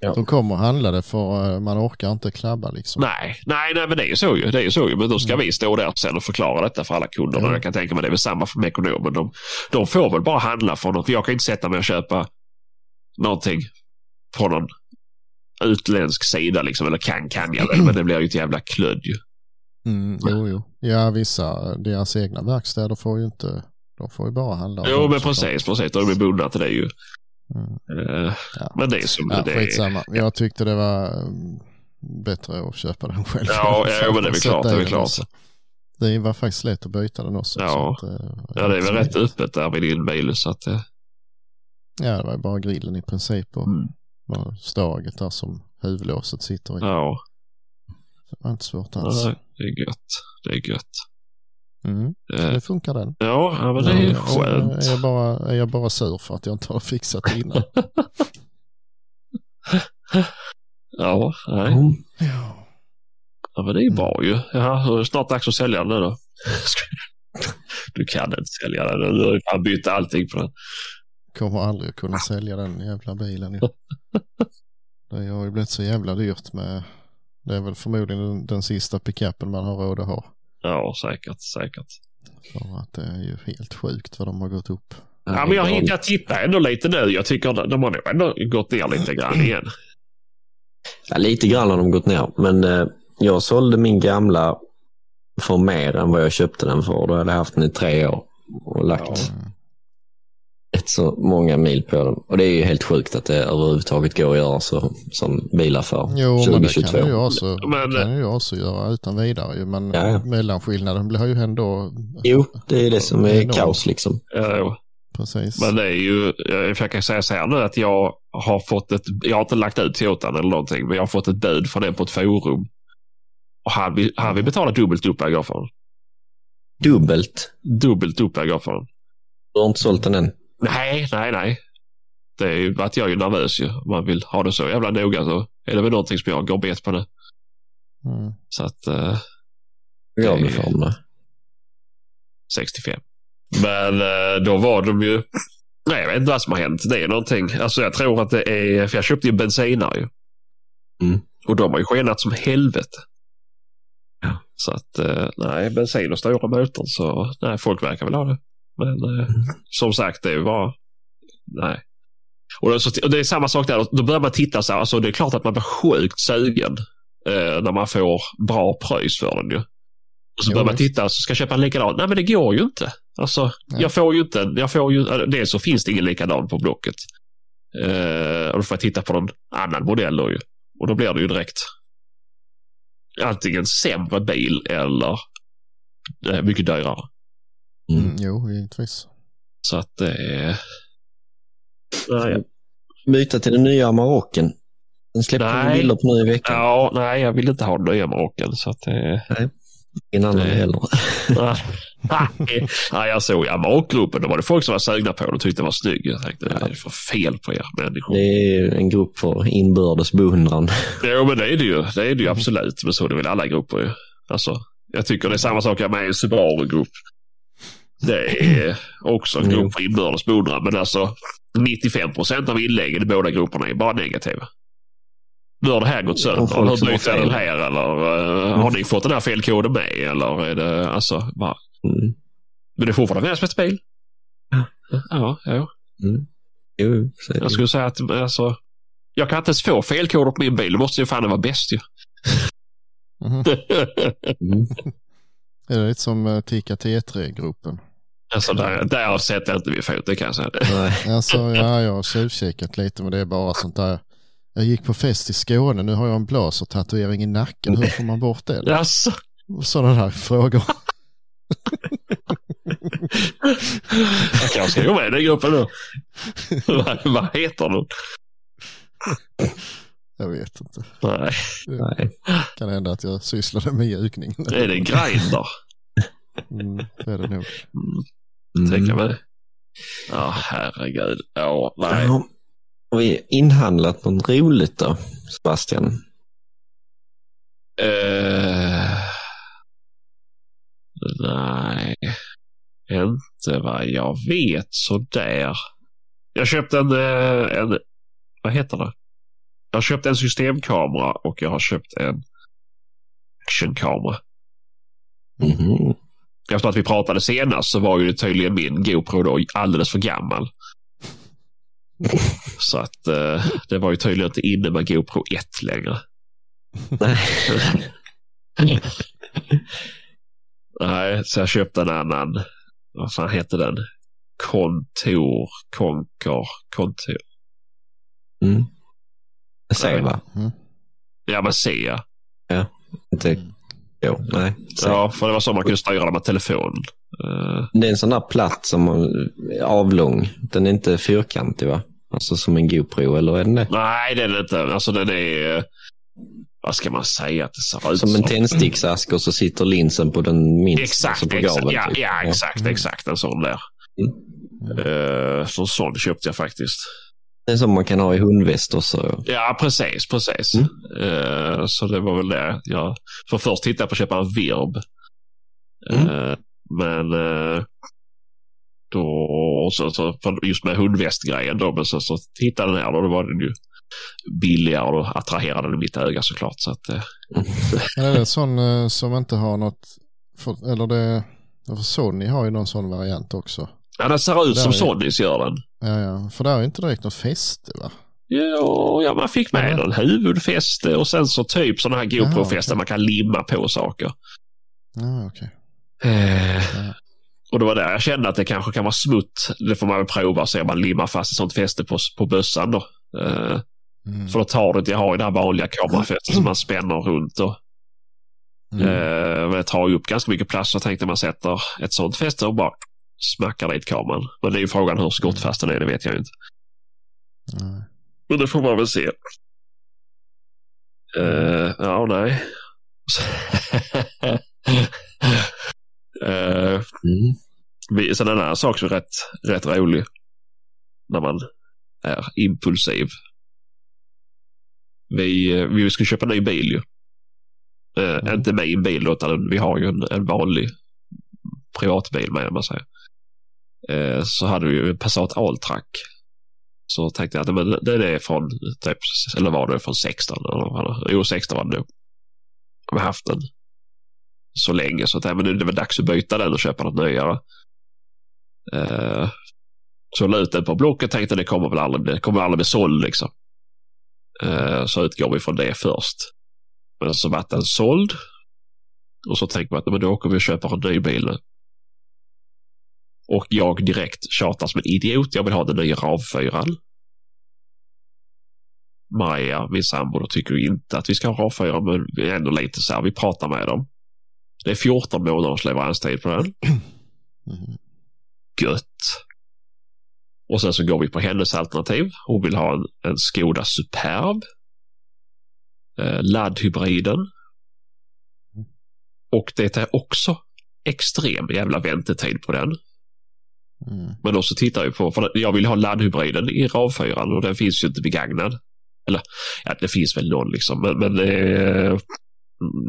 Ja. De kommer det för eh, man orkar inte klabba liksom. Nej, nej, nej, men det är ju så ju. Det är ju så ju. Men då ska vi stå där sen och förklara detta för alla kunder. Ja. Jag kan tänka mig det är väl samma för ekonomen. De, de får väl bara handla från något. För jag kan inte sätta mig och köpa någonting på någon utländsk sida liksom. Eller kan kan jag väl, men det blir ju ett jävla klödd ju. Mm, jo, jo. Ja, vissa, deras egna verkstäder får ju inte, de får ju bara handla. Jo, men precis, precis. De är bundna till det ju. Mm. Eh, Ja. Men det är som Ja, det är. Jag tyckte det var mm, bättre att köpa den själv. Ja, ja, men det är väl klart, det är klart. också. Det var faktiskt lätt att byta den också. Ja. att, eh, Ja, det är väl rätt öppet där vid din bil. Så att, eh, Ja, det var bara grillen i princip och Mm. bara staget där som huvudlåset sitter i. ja, Det var inte svårt alls. nej, det är gött. Det är gött. Mm. Eh, Nu funkar den. Ja, ja men det är ju Ja, skönt. Är jag, bara, är jag bara sur för att jag inte har fixat det innan? Ja, nej. Mm. ja. Ja, men det är ju bra ju. Ja, då är det snart dags att sälja den nu då. Du kan inte sälja den. Du har ju fan bytt allting på den. kommer aldrig att kunna sälja den jävla bilen. Det har ju blivit så jävla dyrt med, det är väl förmodligen den, den sista pickupen man har råd att ha. Ja, säkert, säkert. För att det är ju helt sjukt vad de har gått upp. Ja, men jag, Ja, jag tittar ändå lite nu. Jag tycker de, de har nog ändå gått ner lite grann igen. Ja, lite grann har de gått ner, men eh, jag sålde min gamla för mer än vad jag köpte den för. Då hade jag haft den i tre år och lagt Mm. Rätt så många mil på den. Och det är ju helt sjukt att det överhuvudtaget går att göra så som bilaffär Jo, men det 2022. kan ju också, Men- kan du också göra utan vidare ju. Men Ja, ja. mellanskillnaden blir ju ändå Jo, det är det som är Enormt. kaos liksom. Ja, jo. precis. Men det är ju, jag kan säga så här nu att jag har fått ett, jag har inte lagt ut Toyotan eller någonting, men jag har fått ett bud från en på ett forum. Och han vill, han vill betala dubbelt upp jag går för den. Dubbelt. Dubbelt upp jag går för den. Du har inte sålt den än. Nej, nej, nej. Det är ju att jag är nervös ju. Om man vill ha det så jävla noga så är det väl någonting som jag går bet på nu. Mm. Så att du för den då? 65. Men eh, då var de ju... Nej, jag vet inte vad som har hänt. Det är någonting. Alltså jag tror att det är... För jag köpte ju bensinare ju. Mm. Och de har ju skenat som helvete. Ja. Så att eh, nej, bensin och stora motorn så nej, folk verkar väl ha det. Men eh, som sagt, det bara... Nej. Och det, är samma sak där. Då börjar man titta så här. Alltså, det är klart att man blir sjukt sugen eh, när man får bra pröjs för den ju. Och så Jo, börjar man titta så ska jag köpa en likadan. Nej men det går ju inte. Alltså, Nej. jag får ju inte, jag får ju, äh, dels så finns det ingen likadan på Blocket. Eh, och då får jag titta på någon annan modell då ju. Och då blir det ju direkt antingen sämre bil eller eh, mycket dyrare. Mm. Mm, jo, givetvis. Så att det är... Nej, Byta till den nya Marocken. Den släpper Nej. vi bilder på nu i veckan. ja, nej, jag vill inte ha den nya Marocken. Så att det... Ingen annan Nej. heller. Nej, nej, jag såg Amarok-gruppen. Då var det folk som var sugna på den och tyckte den var snygg. Jag tänkte, Ja. vad är det för fel på er människor? Det är en grupp för inbördes beundran. Jo, men det är det ju. Det är det ju absolut. Men så är det väl alla grupper ju. Alltså, jag tycker det är samma sak jag med i en Subaru-grupp. Det är också en Jo. grupp för inbördes beundran. Men alltså, 95 procent av inläggen i båda grupperna är bara negativa. Nu har det här gått sönder. Hur har jag fel. den här? Eller eh, har ni fått den här felkoden med? Eller är det alltså bara... Mm. Men det är fortfarande världens bästa bil. Ja. Ja, ja. Mm. Jo. Jag skulle säga att alltså, jag kan inte ens få felkoder på min bil. Då måste ju fan vara bäst ju. Mm. Är det lite som uh, Tika T3-gruppen? Alltså, där, där sätter jag inte min fot, det kan jag säga. Nej. Alltså, ja, jag har tjuvkikat lite, men det är bara sånt där. Jag gick på fest i Skåne, nu har jag en blaser-tatuering i nacken. Hur får man bort det? Alltså, Sådana där frågor. jag kanske ska gå med i den gruppen nu. vad, vad heter den? Jag vet inte. Nej, Nej. Kan hända att jag sysslade med mjukning. är det Grindr? Mm, det är det nog. Mm, tänker Mm. mig. Ja, herregud. Ja, nej. Ja. Har vi inhandlat något roligt då, Sebastian? Eh, nej, inte vad jag vet sådär. Jag köpte en, eh, en, vad heter det? Jag har köpt en systemkamera och jag har köpt en actionkamera. Mhm. Efter att vi pratade senast så var ju tydligen min GoPro då alldeles för gammal. Så att eh, det var ju tydligen inte inne med GoPro 1 längre. Nej. Nej, så jag köpte en annan. Vad fan heter den? Kontor, Konker, kontor. Mm. Jag ser va? Ja, men se ja. Inte... Jo, nej. Ja, för det var så man kunde styra den med telefonen. Eh, Det är en sån där platt som är avlång. Den är inte fyrkantig va? Alltså som en GoPro eller är den det? nej, det är det inte. Alltså den är... Vad ska man säga att det ser ut Som en tändsticksask och så sitter linsen på den minst. Exakt, alltså på exakt. gaveln, Ja, typ. ja, exakt, exakt. En sån där. Uh, så sån köpte jag faktiskt. Det är som man kan ha i hundväst också. Ja, precis, precis. Mm. Eh, så det var väl det. Jag för först tittade på att köpa en virb. Mm. Eh, men uh, Då, och så, så, just med hundvästgrejen då, men så, så tittade den här och då var den ju billigare och attraherade den mitt öga såklart. Så att, eh, Men är det en sån eh, som inte har något, för, eller det, för Sony har ju någon sån variant också. Ja, den ser ut som Sonys gör den. Ja, ja, för där är inte direkt något fäste va? Ja, ja, man fick med Ja. någon huvudfäste och sen så typ sådana här GoPro-fästen okej. man kan limma på saker. Ja, okej. Eh, Ja. Och det var där jag kände att det kanske kan vara smutt. Det får man väl prova se om man limmar fast ett sånt fäste på, på bössan då. Eh, Mm. För då tar det inte, jag har ju det här vanliga kamerafästet som man spänner runt och Mm. eh, det tar ju upp ganska mycket plats. Så jag tänkte man sätter ett sånt fäste och bara smackar dit kameran. Men det är ju frågan hur skottfast den är, det vet jag ju inte. Nej. Men det får man väl se. Eh, ja, nej. Eh, Mm. vi, sen en annan sak som är rätt, rätt rolig. När man är impulsiv. Vi, eh, vi skulle köpa en ny bil ju. Eh, Mm. Inte min bil utan vi har ju en, en vanlig privatbil med om man säger. Eh, så hade vi ju en Passat Alltrack. Så tänkte jag att men den är från, typ, eller var det från 16? Eller, jo, 16 var det nog. Vi har haft den så länge så att men nu är det väl dags att byta den och köpa något nyare. Eh, så la ut den på Blocket och tänkte det kommer väl aldrig bli, kommer aldrig bli såld liksom. Eh, så utgår vi från det först. Men så vart den såld. Och så tänkte man att men då åker vi och köper en ny bil nu. Och jag direkt tjatar som en idiot. Jag vill ha den nya RAV4. Maja, min sambo, tycker inte att vi ska ha RAV4 men vi är ändå lite så här, vi pratar med dem. Det är 14 månaders leveranstid på den. Mm. Gött. Och sen så går vi på hennes alternativ. Hon vill ha en, en Skoda Superb. Eh, laddhybriden. Och det är också extrem jävla väntetid på den. Mm. Men då så tittar vi på, för jag vill ha laddhybriden i RAV4 och den finns ju inte begagnad. Eller, ja det finns väl någon liksom, men, men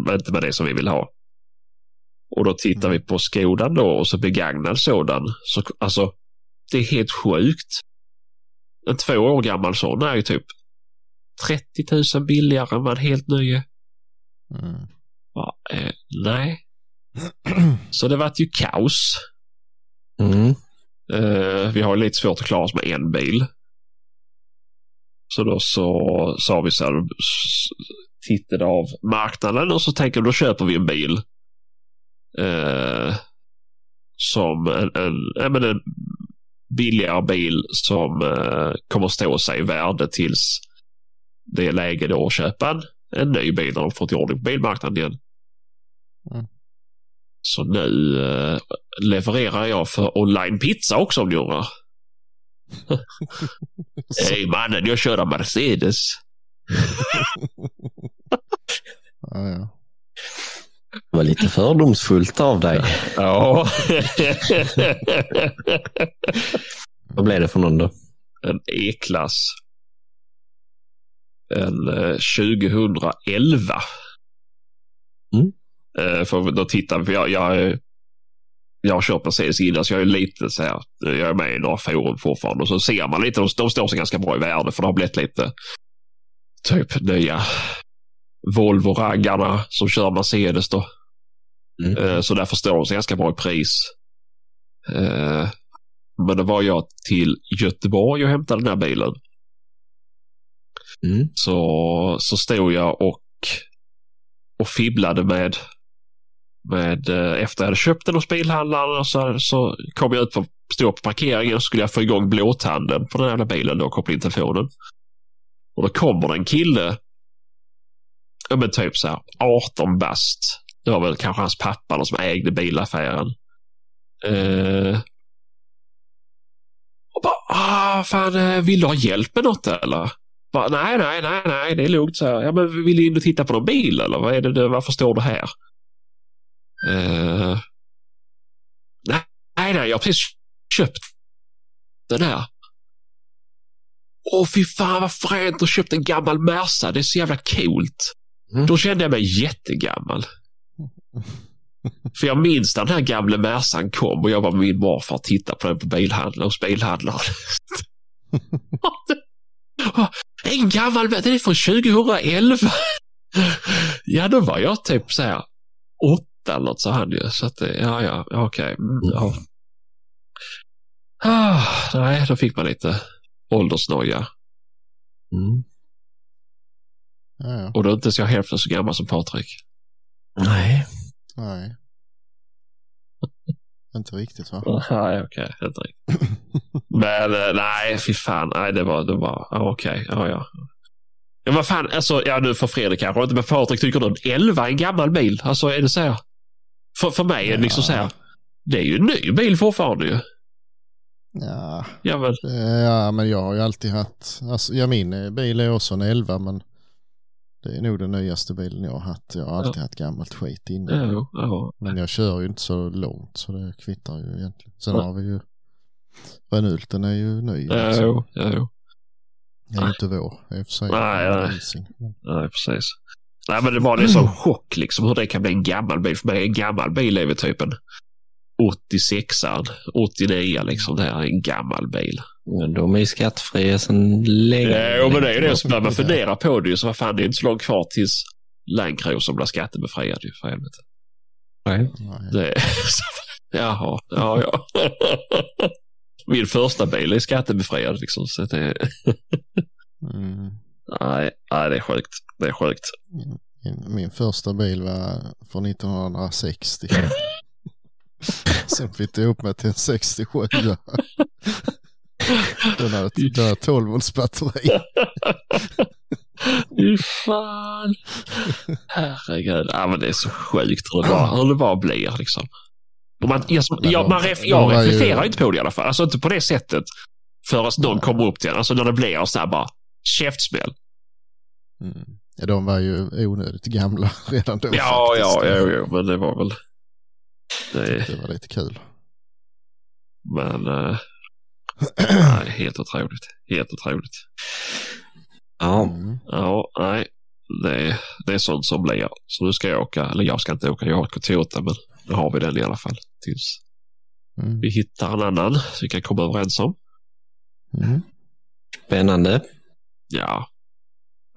men inte med det som vi vill ha. Och då tittar vi på Skodan då och så begagnad sådan. Så, alltså, det är helt sjukt. En två år gammal sån är ju typ 30 000 billigare än vad en helt ny är. Mm. Ja, eh, nej. Så det vart ju kaos. Mm. Eh, vi har lite svårt att klara oss med en bil. Så då så sa vi så här, tittade av marknaden och så tänker vi då köper vi en bil. Eh, som en, en, en, en billigare bil som eh, kommer stå sig i värde tills det är läge då att köpa en, en ny bil när de fått i ordning på bilmarknaden igen. Mm. Så nu eh, levererar jag för online pizza också om undrar. Hej mannen, jag kör en Mercedes. Ja, ja. Det var lite fördomsfullt av dig. Ja. Vad blev det för någon då? en E-klass. En eh, 2011. Mm. Eh, för då tittar vi, för jag, jag, jag kört Mercedes innan så jag är lite så här, jag är med i några forum fortfarande och så ser man lite, de, de står sig ganska bra i värde för det har blivit lite typ nya Volvo-raggarna som kör Mercedes då. Mm. Eh, Så därför står de sig ganska bra i pris. Eh, Men då var jag till Göteborg och hämtade den här bilen. Mm. Så, så stod jag och, och fibblade med, med eh, efter jag hade köpt den hos bilhandlaren och så, så kom jag ut på, stå på parkeringen och skulle jag få igång blåtanden på den här jävla bilen då och koppla in telefonen. Och då kommer det en kille, ja men typ så här 18 bast. Det var väl kanske hans pappa eller som ägde bilaffären. Eh, och bara, ah, fan, eh, vill du ha hjälp med något eller? Bara, nej, nej, nej, nej, det är lugnt. Så här. Ja, men vill du in och titta på någon bil eller vad är det varför står du här? Eh, nej, nej, jag har precis köpt den här. Åh, fy fan vad fränt att köpt en gammal Merca. Det är så jävla coolt. Mm. Då kände jag mig jättegammal. För jag minns när den här gamle Mercan kom och jag var med min morfar och tittade på den på bilhandlaren, hos bilhandlaren. en gammal, den är från 2011. ja, då var jag typ så här eller något sa han ju. Så att, ja, ja, okej. Okay. Mm, ja. Ah, nej, då fick man lite åldersnoja. Mm. Ja, ja. Och då är inte så jag hälften så gammal som Patrik. Nej. Nej. inte riktigt va? Nej, okej, okay. inte riktigt. Men eh, nej, fy fan, nej, det var, det var, ja, okej, ja, ja. Ja, vad fan, alltså, ja nu för Fredrik kanske inte, men Patrik tycker du en 11 är en gammal bil? Alltså är det så här? För, för mig är det liksom så här, det är ju en ny bil fortfarande ju. Ja, Ja, men, ja, men jag har ju alltid haft, alltså, ja min bil är också en 11 men det är nog den nyaste bilen jag har haft. Jag har alltid haft gammalt skit innan. ja, ja. Men jag kör ju inte så långt så det kvittar ju egentligen. Sen har vi ju Renulten är ju ny. Ja, jo, ja, jo. Det är ju inte vår i och för sig. Nej, nej. Nej, precis. Nej, men det var det som chock liksom hur det kan bli en gammal bil. För mig en gammal bil är väl typ en 86an, 89 liksom. Det här är en gammal bil. Men de är ju skattefria sedan länge. Ja, men det är ju det som när man funderar på det ju. Så vad fan, det är inte så långt kvar tills Land Cruiser blir skattebefriad ju för helvete. Nej. Nej. Det är... Jaha, ja, ja. Min första bil är skattebefriad liksom. Så det är... Mm. Nej, nej, det är sjukt. Det är sjukt. Min, min första bil var från 1960. Sen flyttade jag upp mig till en 67. Den har, den har 12 volts batteri. Fy fan. Herregud. Ja, men det är så sjukt hur det bara, hur det bara blir liksom. Man, jag, jag, man ref, jag var ju- reflekterar inte på det i alla fall. Alltså inte på det sättet. Förrän någon kommer upp till en. Alltså när det blir så här bara käftsmäll. Mm. Ja, de var ju onödigt gamla redan då Ja, ja, faktiskt. ja, ja, men det var väl... Det, Det var lite kul. men... Uh, nej, helt otroligt. Helt otroligt. Ja, Mm. Ja, nej. Det, det är sånt som blir. Så nu ska jag åka, eller jag ska inte åka, jag till Toyota, men nu har vi den i alla fall. Tills Mm. vi hittar en annan så vi kan komma överens om. Mm. spännande. Ja.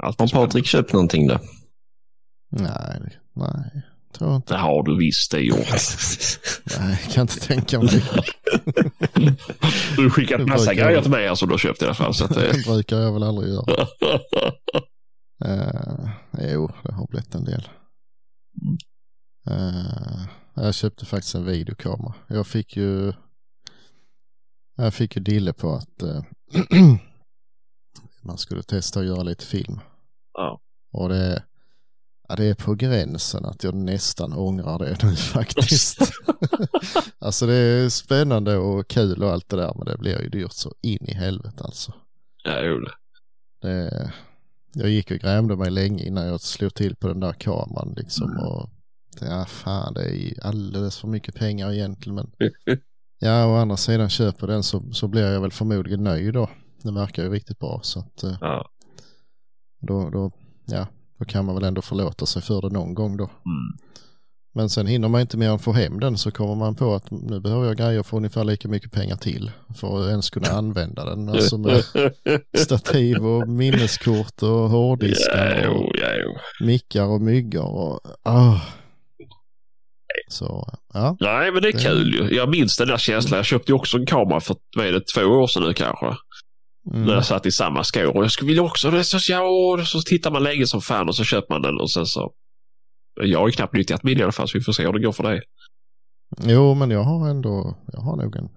Allt Har Patrik köpt någonting då? Nej, nej, tror inte. Det har du visst det gjort. Nej, jag kan inte tänka mig. Du har skickat Det massa grejer jag. till mig som du har köpt i alla fall. Så att det... Det brukar jag väl aldrig göra. Uh, jo, det har blivit en del. Eh, jag köpte faktiskt en videokamera. Jag fick ju jag fick ju dille på att eh, man skulle testa att göra lite film. Ja. Och det, ja, det är på gränsen att jag nästan ångrar det nu faktiskt. alltså det är spännande och kul och allt det där men det blir ju dyrt så in i helvete alltså. Ja, jo, det. Det, jag gick och grämde mig länge innan jag slog till på den där kameran liksom och ja fan det är alldeles för mycket pengar egentligen men ja å andra sidan köper den så, så blir jag väl förmodligen nöjd då. Den verkar ju riktigt bra så att eh, Ja. då, då, ja, då kan man väl ändå förlåta sig för det någon gång då. Mm. Men sen hinner man inte mer än få hem den så kommer man på att nu behöver jag grejer för ungefär lika mycket pengar till för att ens kunna använda den. Alltså med stativ och minneskort och hårddiskar ja, och ja, jo. mickar och myggor och ah. Så ja, Nej, men det är Det- kul ju. Jag minns den där känslan. Jag köpte ju också en kamera för, vad är det, två år sedan nu kanske. När mm. jag satt i samma skor och jag skulle vilja också, det är så, ja, och så tittar man länge som fan och så köper man den och sen så. Jag har ju knappt nyttjat min i alla fall så vi får se hur det går för dig. Jo men jag har ändå, jag har nog en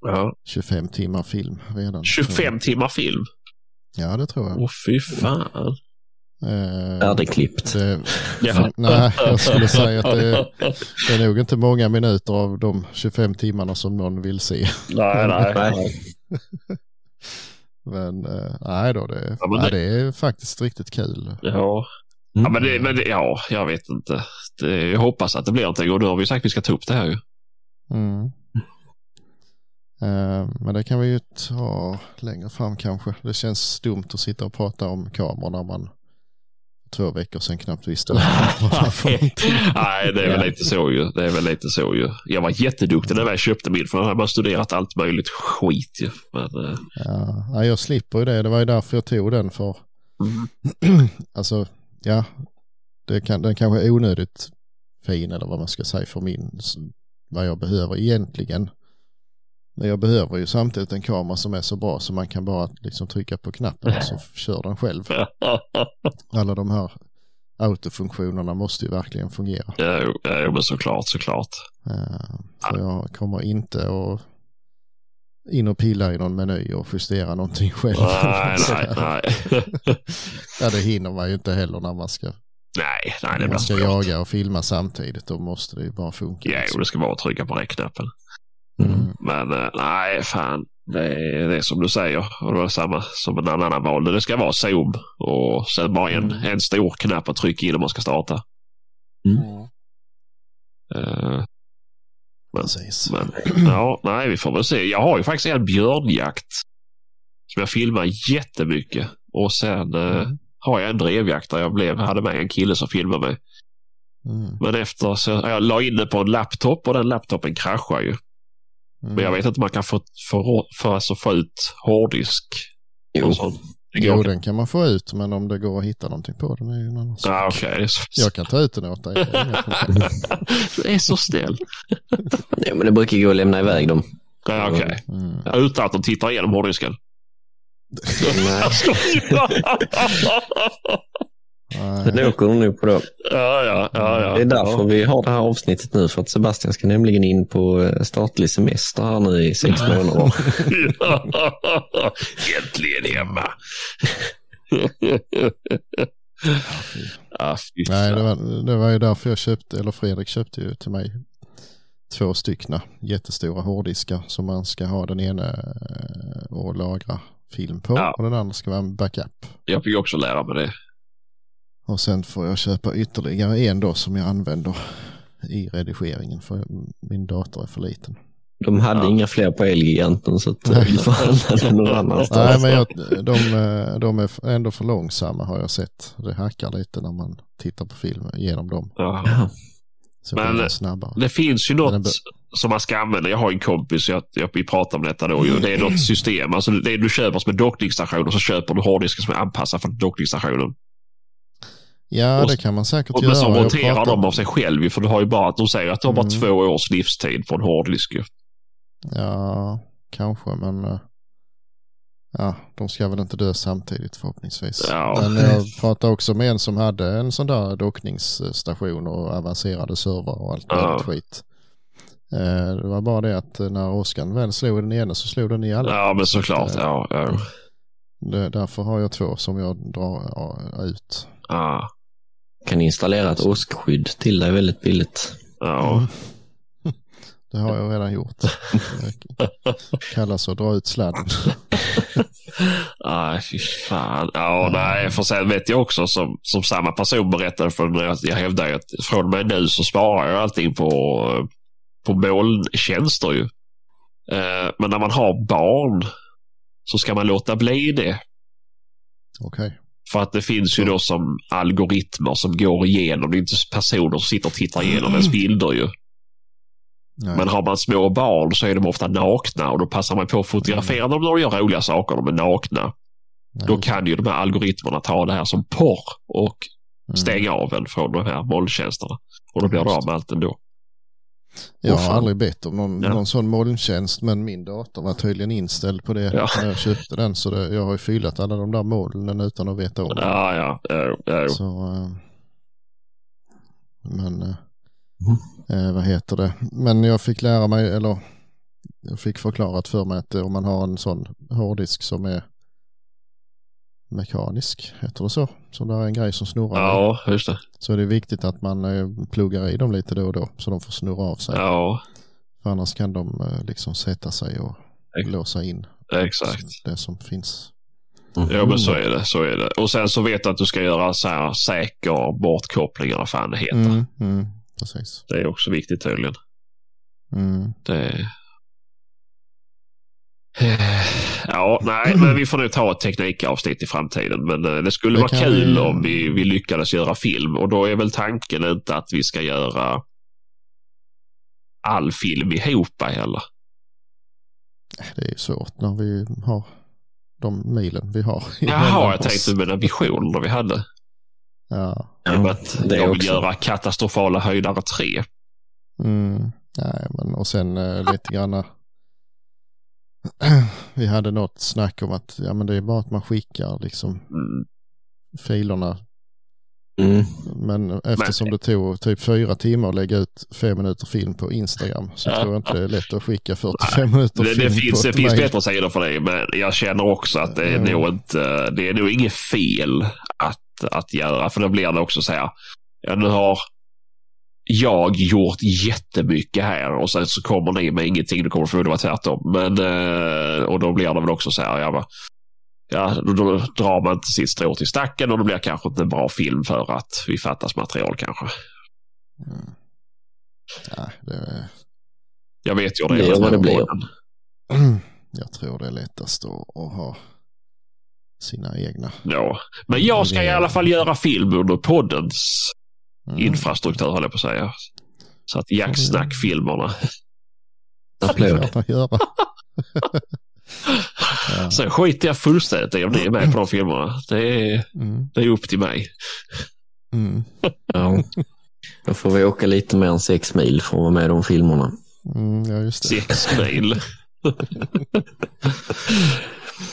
Ja. 25 timmar film redan. 25 timmar film. Ja det tror jag. Åh fy fan. Eh, Färdigklippt. det, Ja. Nej, jag skulle säga att det, det är nog inte många minuter av de 25 timmarna som någon vill se. Nej, nej. Nej. Men eh, nej då, det, Ja, men nej, det- det är faktiskt riktigt kul. Ja. Ja, men det, men det, ja, jag vet inte. Det, jag hoppas att det blir någonting och nu har vi sagt att vi ska ta upp det här ju. Mm. Eh, men det kan vi ju ta längre fram kanske. Det känns dumt att sitta och prata om kameror när man två veckor sedan knappt visste någonting. Nej, det är väl lite så ju. Det är väl lite så ju. Jag var jätteduktig när jag köpte min, för jag har bara studerat allt möjligt skit ju. Men, eh, Ja, nej, jag slipper ju det. Det var ju därför jag tog den för, mm. alltså, ja, det kan, den kanske är onödigt fin eller vad man ska säga för min, vad jag behöver egentligen. Men jag behöver ju samtidigt en kamera som är så bra så man kan bara liksom trycka på knappen och så kör den själv. Alla de här autofunktionerna måste ju verkligen fungera. ja, jo, men såklart, såklart. Eh, Så jag kommer inte att in och pilla i någon meny och justera någonting själv. Nej, nej, nej. ja, det hinner man ju inte heller när man ska, nej, nej, det blir man ska jaga och filma samtidigt. Då måste det ju bara funka. Ja, jo, liksom. det ska att trycka på räckknappen. Mm. Men eh, nej, fan. Det är, det är som du säger. Och det var samma som en annan valde. Det ska vara zoom och sen bara en, Mm. en stor knapp att trycka in om man ska starta. Eh, Precis. men ja, nej, vi får väl se. Jag har ju faktiskt en björnjakt som jag filmar jättemycket. Och sen eh, Mm. har jag en drevjakt där jag blev, hade med en kille som filmade mig. Mm. Men efter så jag la in det på en laptop och den laptopen kraschar ju. Mm. Men jag vet inte om man kan få, få, för, alltså få ut hårddisk. Jo. Det Jo, den kan man få ut, men om det går att hitta någonting på den är ju en annan sak. Är så- Jag kan ta ut den åt dig. Du är så snäll. Nej, men det brukar gå att lämna iväg dem. Ja, okej. Mm. Ja, Utan att de tittar igenom hårddisken. Nej, Det åker de nu på då. ja, ja, ja, ja. Det är därför vi har det här avsnittet nu, för att Sebastian ska nämligen in på eh, statlig semester här nu i sex månader. Ja. Äntligen hemma. ah, Nej, det var, det var ju därför jag köpte, eller Fredrik köpte ju till mig två styckna jättestora hårddiskar som man ska ha den ena eh, och lagra film på Ja. och den andra ska vara en backup. Jag fick också lära mig det. Och sen får jag köpa ytterligare en då som jag använder i redigeringen för min dator är för liten. De hade Ja. inga fler på Elgiganten så att eh, Nej. vi får använda någon annanstans. Nej, men jag, de, eh, de är ändå för långsamma har jag sett. Det hackar lite när man tittar på film genom dem. Ja. Men- det snabbare. Det finns ju något som man ska använda. Jag har en kompis, jag, jag, vi pratar om detta då. Ju. Det är något system. Alltså det du köper som en dockningsstation och så köper du hårddiskar som är anpassade för dockningsstationen. Ja, och- det kan man säkert Och göra. men så monterar pratar- de av sig själv för du har ju bara att de säger att du har bara Mm. två års livstid på en hårddisk. Ja, kanske, men eh, ja, de ska väl inte dö samtidigt förhoppningsvis. Ja. Men jag pratade också med en som hade en sån där dockningsstation och avancerade servrar och allt Ja. skit. Eh, Det var bara det att eh, när åskan väl slog den ena så slog den i alla. Ja, men Så såklart. eh, Ja, ja. Det, därför har jag två som jag drar ut. Ja, Kan installera ett åskskydd till dig väldigt billigt. ja. Mm. Det har jag redan gjort. Kallas att dra ut sladden. Nej, fy fan. Ja, nej, för sen vet jag också som, som samma person berättade för när jag, jag hävdar att från och med nu så sparar jag allting på, på molntjänster ju. Eh, Men när man har barn så ska man låta bli det. Okej. För att det finns ju då som algoritmer som går igenom. Det är inte personer som sitter och tittar igenom ens bilder ju. Nej. Men har man små barn så är de ofta nakna och då passar man på att fotografera dem när de gör roliga saker. De är nakna. Nej, Då kan ju de här algoritmerna ta det här som porr och mm. stänga av en från de här molntjänsterna. Och då blir det av med allt ändå. Jag har aldrig bett om någon, Ja. någon sån molntjänst men min dator var tydligen inställd på det Ja. när jag köpte den. Så det, jag har ju fyllat alla de där molnen utan att veta om det. Ja, ja. ja, ja. Så, eh, men eh, eh, vad heter det? Men jag fick lära mig, eller jag fick förklarat för mig att eh, om man har en sån hårddisk som är mekanisk, heter det så? Som där är en grej som snurrar. i, ja just det. Så är det viktigt att man eh, pluggar i dem lite då och då så de får snurra av sig. Ja, För annars kan de eh, liksom sätta sig och Ex- låsa in exakt. det som finns. Ja, men så är det. Så är det. Och sen så vet du att du ska göra så här säker bortkoppling eller vad fan det heter. Mm, mm, precis. Det är också viktigt tydligen. Mm. Det... Ja, nej, men vi får nog ta ett teknikavsnitt i framtiden. Men eh, det skulle Det vara kul vi- om vi, vi lyckades göra film. Och då är väl tanken inte att vi ska göra all film ihop eller? Det är ju svårt när vi har de milen vi har. Jaha, jag tänkte med den visionerna vi hade. Ja, med att det jag vill också. göra katastrofala höjdare 3. mm, nej, men och sen eh, lite grann. vi hade något snack om att ja, men det är bara att man skickar liksom Mm. filerna. Mm. Men eftersom det tog typ fyra timmar att lägga ut fem minuter film på Instagram så Ja. tror jag inte det är lätt att skicka 45 minuter Det, film det, finns, på det finns bättre sidor för det, men jag känner också att det är Mm. nog inte, det är nog inget fel att, att göra, för då blir det också så här, ja nu har jag gjort jättemycket här och sen så kommer ni med ingenting, då kommer det förmodligen vara tvärtom. Men, eh, och då blir det väl också så här, ja, va, ja då, då drar man inte sitt strå till stacken och det blir kanske inte en bra film för att vi fattas material kanske. Mm. Nej, det är... Jag vet ju Det det är är. vad det blir. Jag tror det är lättast att, att ha sina egna. Ja. Men jag ska i alla fall göra film under poddens Mm. infrastruktur, höll jag på att säga. Så att Jacksnack-filmerna. Applåd. Klart att göra. ja. Sen skiter jag fullständigt i om ni är med på de filmerna. Det är, Mm. det är upp till mig. Mm. Ja. Då får vi åka lite mer än sex mil för att vara med i de filmerna. Mm, ja, just det. Sex mil.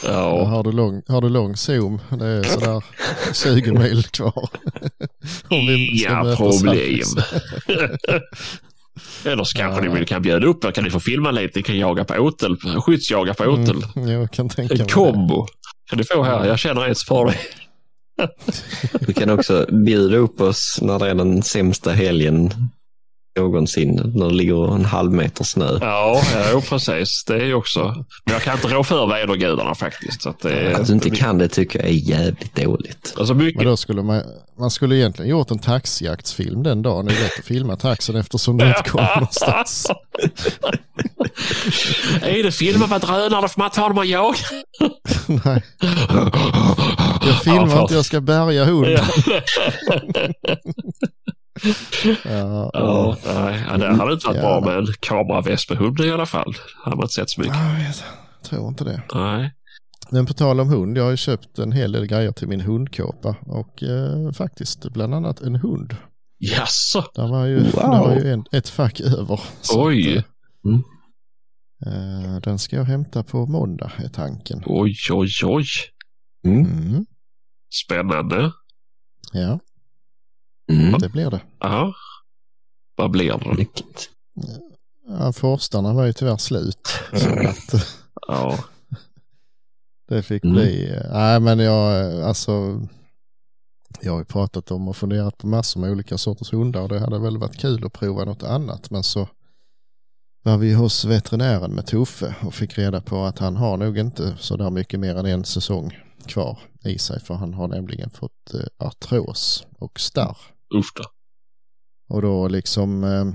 Ja, har, du lång, har du lång zoom, det är sådär 20 mil kvar. Inga problem. Eller så kanske Ja. ni kan bjuda upp er. Kan ni få filma lite? Ni kan jaga på åtel. Skyddsjaga på åtel. Mm, jag kan tänka En kombo. Kan ni få här? Jag känner en för det. Vi kan också bjuda upp oss när det är den sämsta helgen någonsin. När det ligger en halv meter snö. Ja, ja precis. Det är ju också. Men jag kan inte rå för vädergudarna faktiskt. Så att det är, Att du inte kan det tycker jag är jävligt dåligt. Alltså Men mycket, då skulle man, man skulle egentligen gjort en taxijaktsfilm den dagen. Det är lätt att filma taxen eftersom du inte kommer någonstans. är det filmer med drönare får man ta dem och jaga. Nej, jag filmar Ja, inte, jag ska bärga hunden. Ja, Ja, ja, nej, ja, det hade inte varit Ja. bra med en kameraväst med hund i alla fall. hade man inte sett så mycket. jag vet, tror inte det. Nej. Men på tal om hund, jag har ju köpt en hel del grejer till min hundkåpa och eh, faktiskt bland annat en hund. Jaså? Där var ju, Wow. var ju en, ett fack över. Så Oj. Att, Mm. eh, den ska jag hämta på måndag är tanken. Oj, oj, oj. Mm. Mm, Spännande. ja, Mm. det blir det. Ja. Vad blir det? Lyckligt. Ja, forstarna var ju tyvärr slut. Så att Ja. det fick Mm. bli, eh, nej men jag, eh, alltså, jag har ju pratat om och funderat på massor med olika sorters hundar och det hade väl varit kul att prova något annat. Men så var vi hos veterinären med Tuffe och fick reda på att han har nog inte så där mycket mer än en säsong kvar i sig för han har nämligen fått eh, artros och starr. Usch då. Och då liksom eh,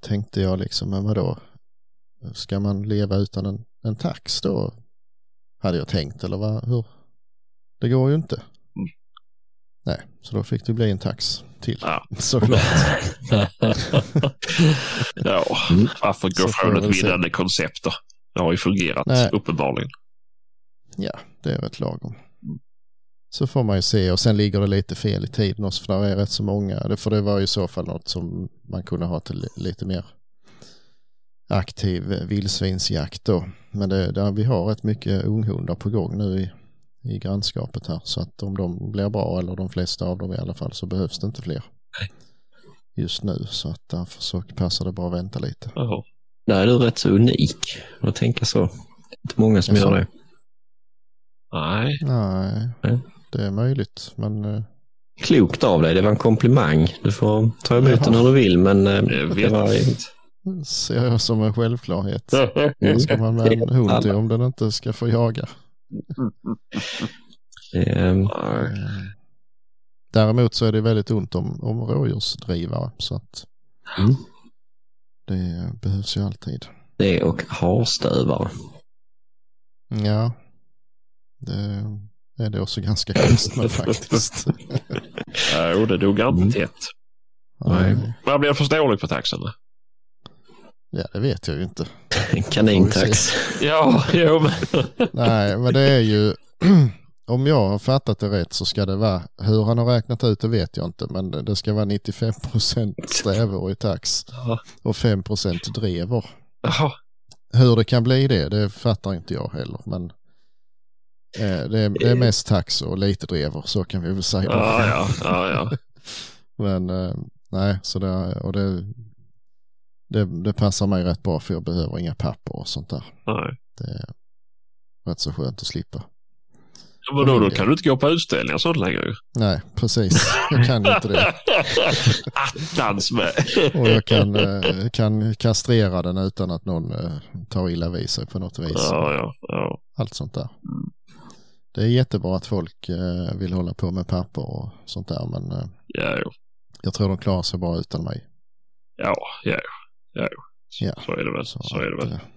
tänkte jag liksom, men vadå, ska man leva utan en, en tax då? Hade jag tänkt eller vad, hur? Det går ju inte. Mm. Nej, så då fick det bli en tax till. Ja. Såklart. ja. Mm. Varför Så gå från vi ett vinnande koncept då? Det har ju fungerat Nej. uppenbarligen. Ja, det är rätt lagom. Så får man ju se och sen ligger det lite fel i tiden också för det är rätt så många. För det var ju i så fall något som man kunde ha till li- lite mer aktiv eh, vildsvinsjakt då. Men det, där vi har rätt mycket unghundar på gång nu i, i grannskapet här. Så att om de blir bra, eller de flesta av dem i alla fall, så behövs det inte fler. Just nu, så att därför så passar det bra att vänta lite. Jaha. Där är du rätt så unik att tänka så. Det är inte många som gör det. Nej. Nej, Nej. Det är möjligt, men eh, Klokt av dig, det var en komplimang. Du får ta emot Jaha. den hur du vill, men eh, Det det vet var... ser jag som en självklarhet. Mm. Ska man med en hund till om den inte ska få jaga? Eh, Nej. Eh, Däremot så är det väldigt ont om, om rådjursdrivare så att Mm. det behövs ju alltid. Det och harstövare. Ja, det är det också ganska konstigt med faktiskt. Jo, det duggar inte Mm. tätt. Nej. Vad blir det för storlek på taxen? Ja, det vet jag ju inte. Kanintax. Ja, jo men. Nej, men det är ju, om jag har fattat det rätt så ska det vara, hur han har räknat ut det vet jag inte, men det det ska vara 95% strävor i tax och 5% drever. Jaha. Hur det kan bli det, det fattar inte jag heller, men det, är, det är mest tax och lite drever, så kan vi väl säga. Ja, ja, ja, ja. Men eh, nej, så det, och det, det, det passar mig rätt bra för jag behöver inga papper och sånt där. Nej. Det är rätt så skönt att slippa. Ja, Men då, då kan du inte gå på utställningar och sånt längre. Nej, precis. Jag kan inte det. Attans med. Och jag kan, eh, kan kastrera den utan att någon eh, tar illa vid sig på något vis. Ja, ja, ja. Allt sånt där. Det är jättebra att folk eh, vill hålla på med papper och sånt där, men eh, Ja, jo. jag tror de klarar sig bra utan mig. Ja, ja, ja. Ja. Så är det väl. Så, är det väl. att, eh,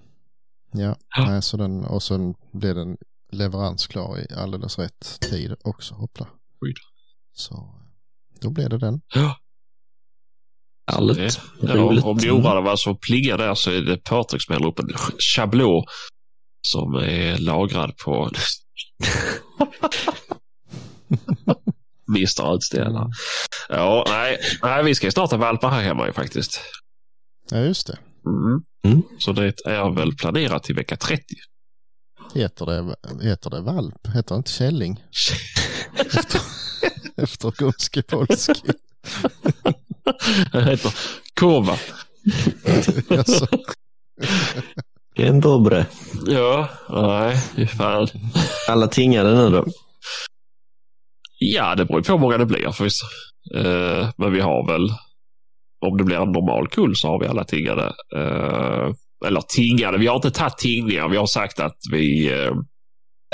Ja, Ja. Nej, så den, och sen blir den leverans klar i alldeles rätt tid också. Hoppla. Oj Så då blir det den. Ja. Härligt. Ja, om ni undrar vad som plingar där så är det Patrik som häller upp en chablå som är lagrad på Mr Utställare. Ja, nej, nej, vi ska ju snart ha valpar här hemma ju faktiskt. Ja, just det. Mm. Mm. Så det är väl planerat till vecka 30. Heter det, heter det valp? Heter det inte källing? Efter, efter gomski polski. Det heter Kova. Alltså, En dobre. Ja, nej, fy fan. Alla tingade nu då? Ja, det beror på hur många det blir förvisso. Eh, men vi har väl, om det blir en normal kull så har vi alla tingade. Eh, eller tingade, vi har inte tagit tingningar. Vi har sagt att vi, eh,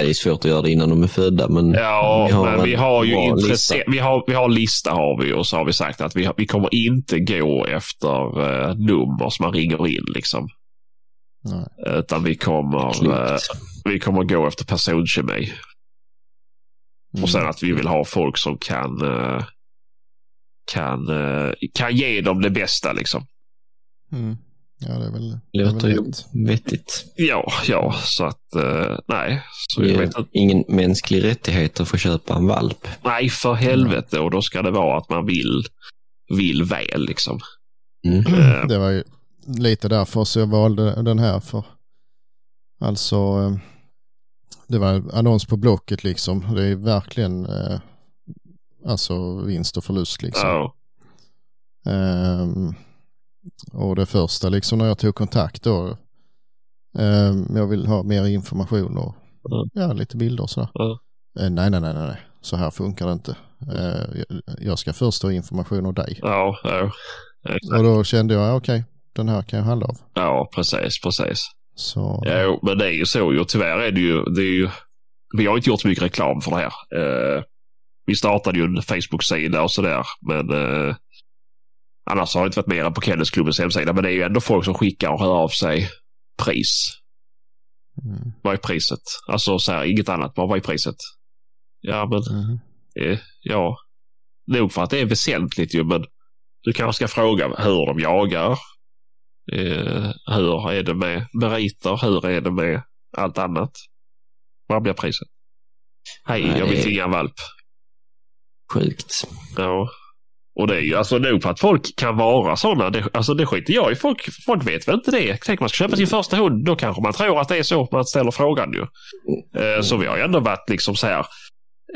Det är svårt att göra det innan de är födda, men ja, vi har men vi har ju intresse, vi har, vi har lista har vi och så har vi sagt att vi, har- vi kommer inte gå efter nummer som man ringer in liksom. Nej. Utan vi kommer, eh, klokt. vi kommer gå efter personkemi. Mm. Och sen att vi vill ha folk som kan, eh, kan, eh, kan ge dem det bästa liksom. Mm. Ja, det är väl, det Låter ju rätt. vettigt. Ja, ja, så att eh, nej. Så jag vet inte. ingen mänsklig rättighet att få köpa en valp. Nej, för helvete. Och då ska det vara att man vill, vill väl liksom. Mm. Eh, Det var ju lite därför så jag valde den här för alltså eh, det var annons på Blocket liksom. Det är verkligen eh, alltså vinst och förlust liksom. ja, Ehm, och det första liksom när jag tog kontakt då. ehm, jag vill ha mer information och Mm. ja, lite bilder och sådär. Ja. Eh, nej, nej, nej, nej, så här funkar det inte. Eh, jag- ska först ha information av dig. ja, ja, Och då kände jag, ja, okej, den här kan jag handla av. ja, precis, precis. Så, Jo, men det är ju så ju. Tyvärr är det ju, det är ju, vi har inte gjort så mycket reklam för det här. Eh, vi startade ju en Facebook-sida och sådär, men eh, annars har det inte varit mer än på Kennelklubbens hemsida. Men det är ju ändå folk som skickar och hör av sig pris. mm, Vad är priset? Alltså så här, inget annat, bara vad är priset? Ja, men mhm. eh, ja, nog för att det är väsentligt ju, men du kanske ska fråga hur de jagar. Eh, hur är det med meriter? Hur är det med allt annat? Vad blir priset? Hej, Nej, jag vill tinga en valp. Sjukt. Ja. Och det är ju alltså nog för att folk kan vara sådana. Det, alltså det skiter jag i. Folk, folk vet väl inte det. Tänk man ska köpa sin första hund. Då kanske man tror att det är så man ställer frågan ju. Eh, så vi har ju ändå varit liksom så här.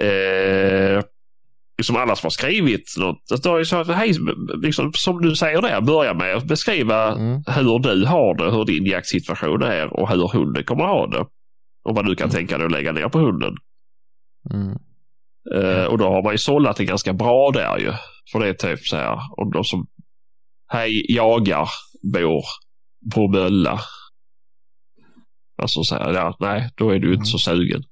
Eh, liksom alla som har skrivit något. Står ju så att, hej, liksom, som du säger där, börja med att beskriva Mm. hur du har det, hur din jaktsituation är och hur hunden kommer ha det. Och vad du kan Mm. tänka dig att lägga ner på hunden. Mm. Eh, och då har man ju sållat det ganska bra där ju. För det är typ så här, om de som hej, jagar, bor på Mölla. Alltså så här, ja, nej, då är du Mm. inte så sugen.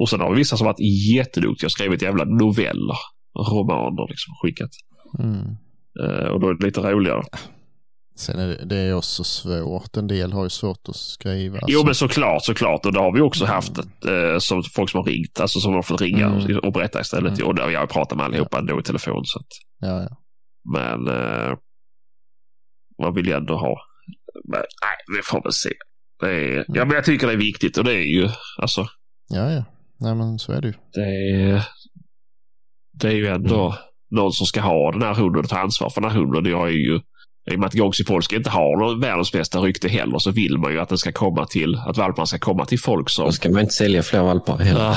Och sen har vi vissa som varit jätteduktiga och skrivit jävla noveller, romaner liksom skickat. Mm. Eh, och då är det lite roligare. Sen är det, det är också svårt. En del har ju svårt att skriva. Jo så- men såklart, såklart. Och det har vi också haft ett, eh, som folk som har ringt, alltså som har fått ringa Mm. och, berätta istället. Mm. Och där jag har pratat med allihopa ändå i telefon. Så att, Ja, ja. men eh, man vill ju ändå ha. Men, nej, vi får väl se. Det är, ja, men jag tycker det är viktigt och det är ju, alltså, ja, ja. Nej, men så är det ju. det är, det är ju ändå någon som ska ha den här hunden och ta ansvar för den här hunden. Jag är ju, i och med att Goxy Polska inte har någon världens bästa rykte heller så vill man ju att den ska komma till, att valparna ska komma till folk som Då ska man inte sälja fler valpar heller.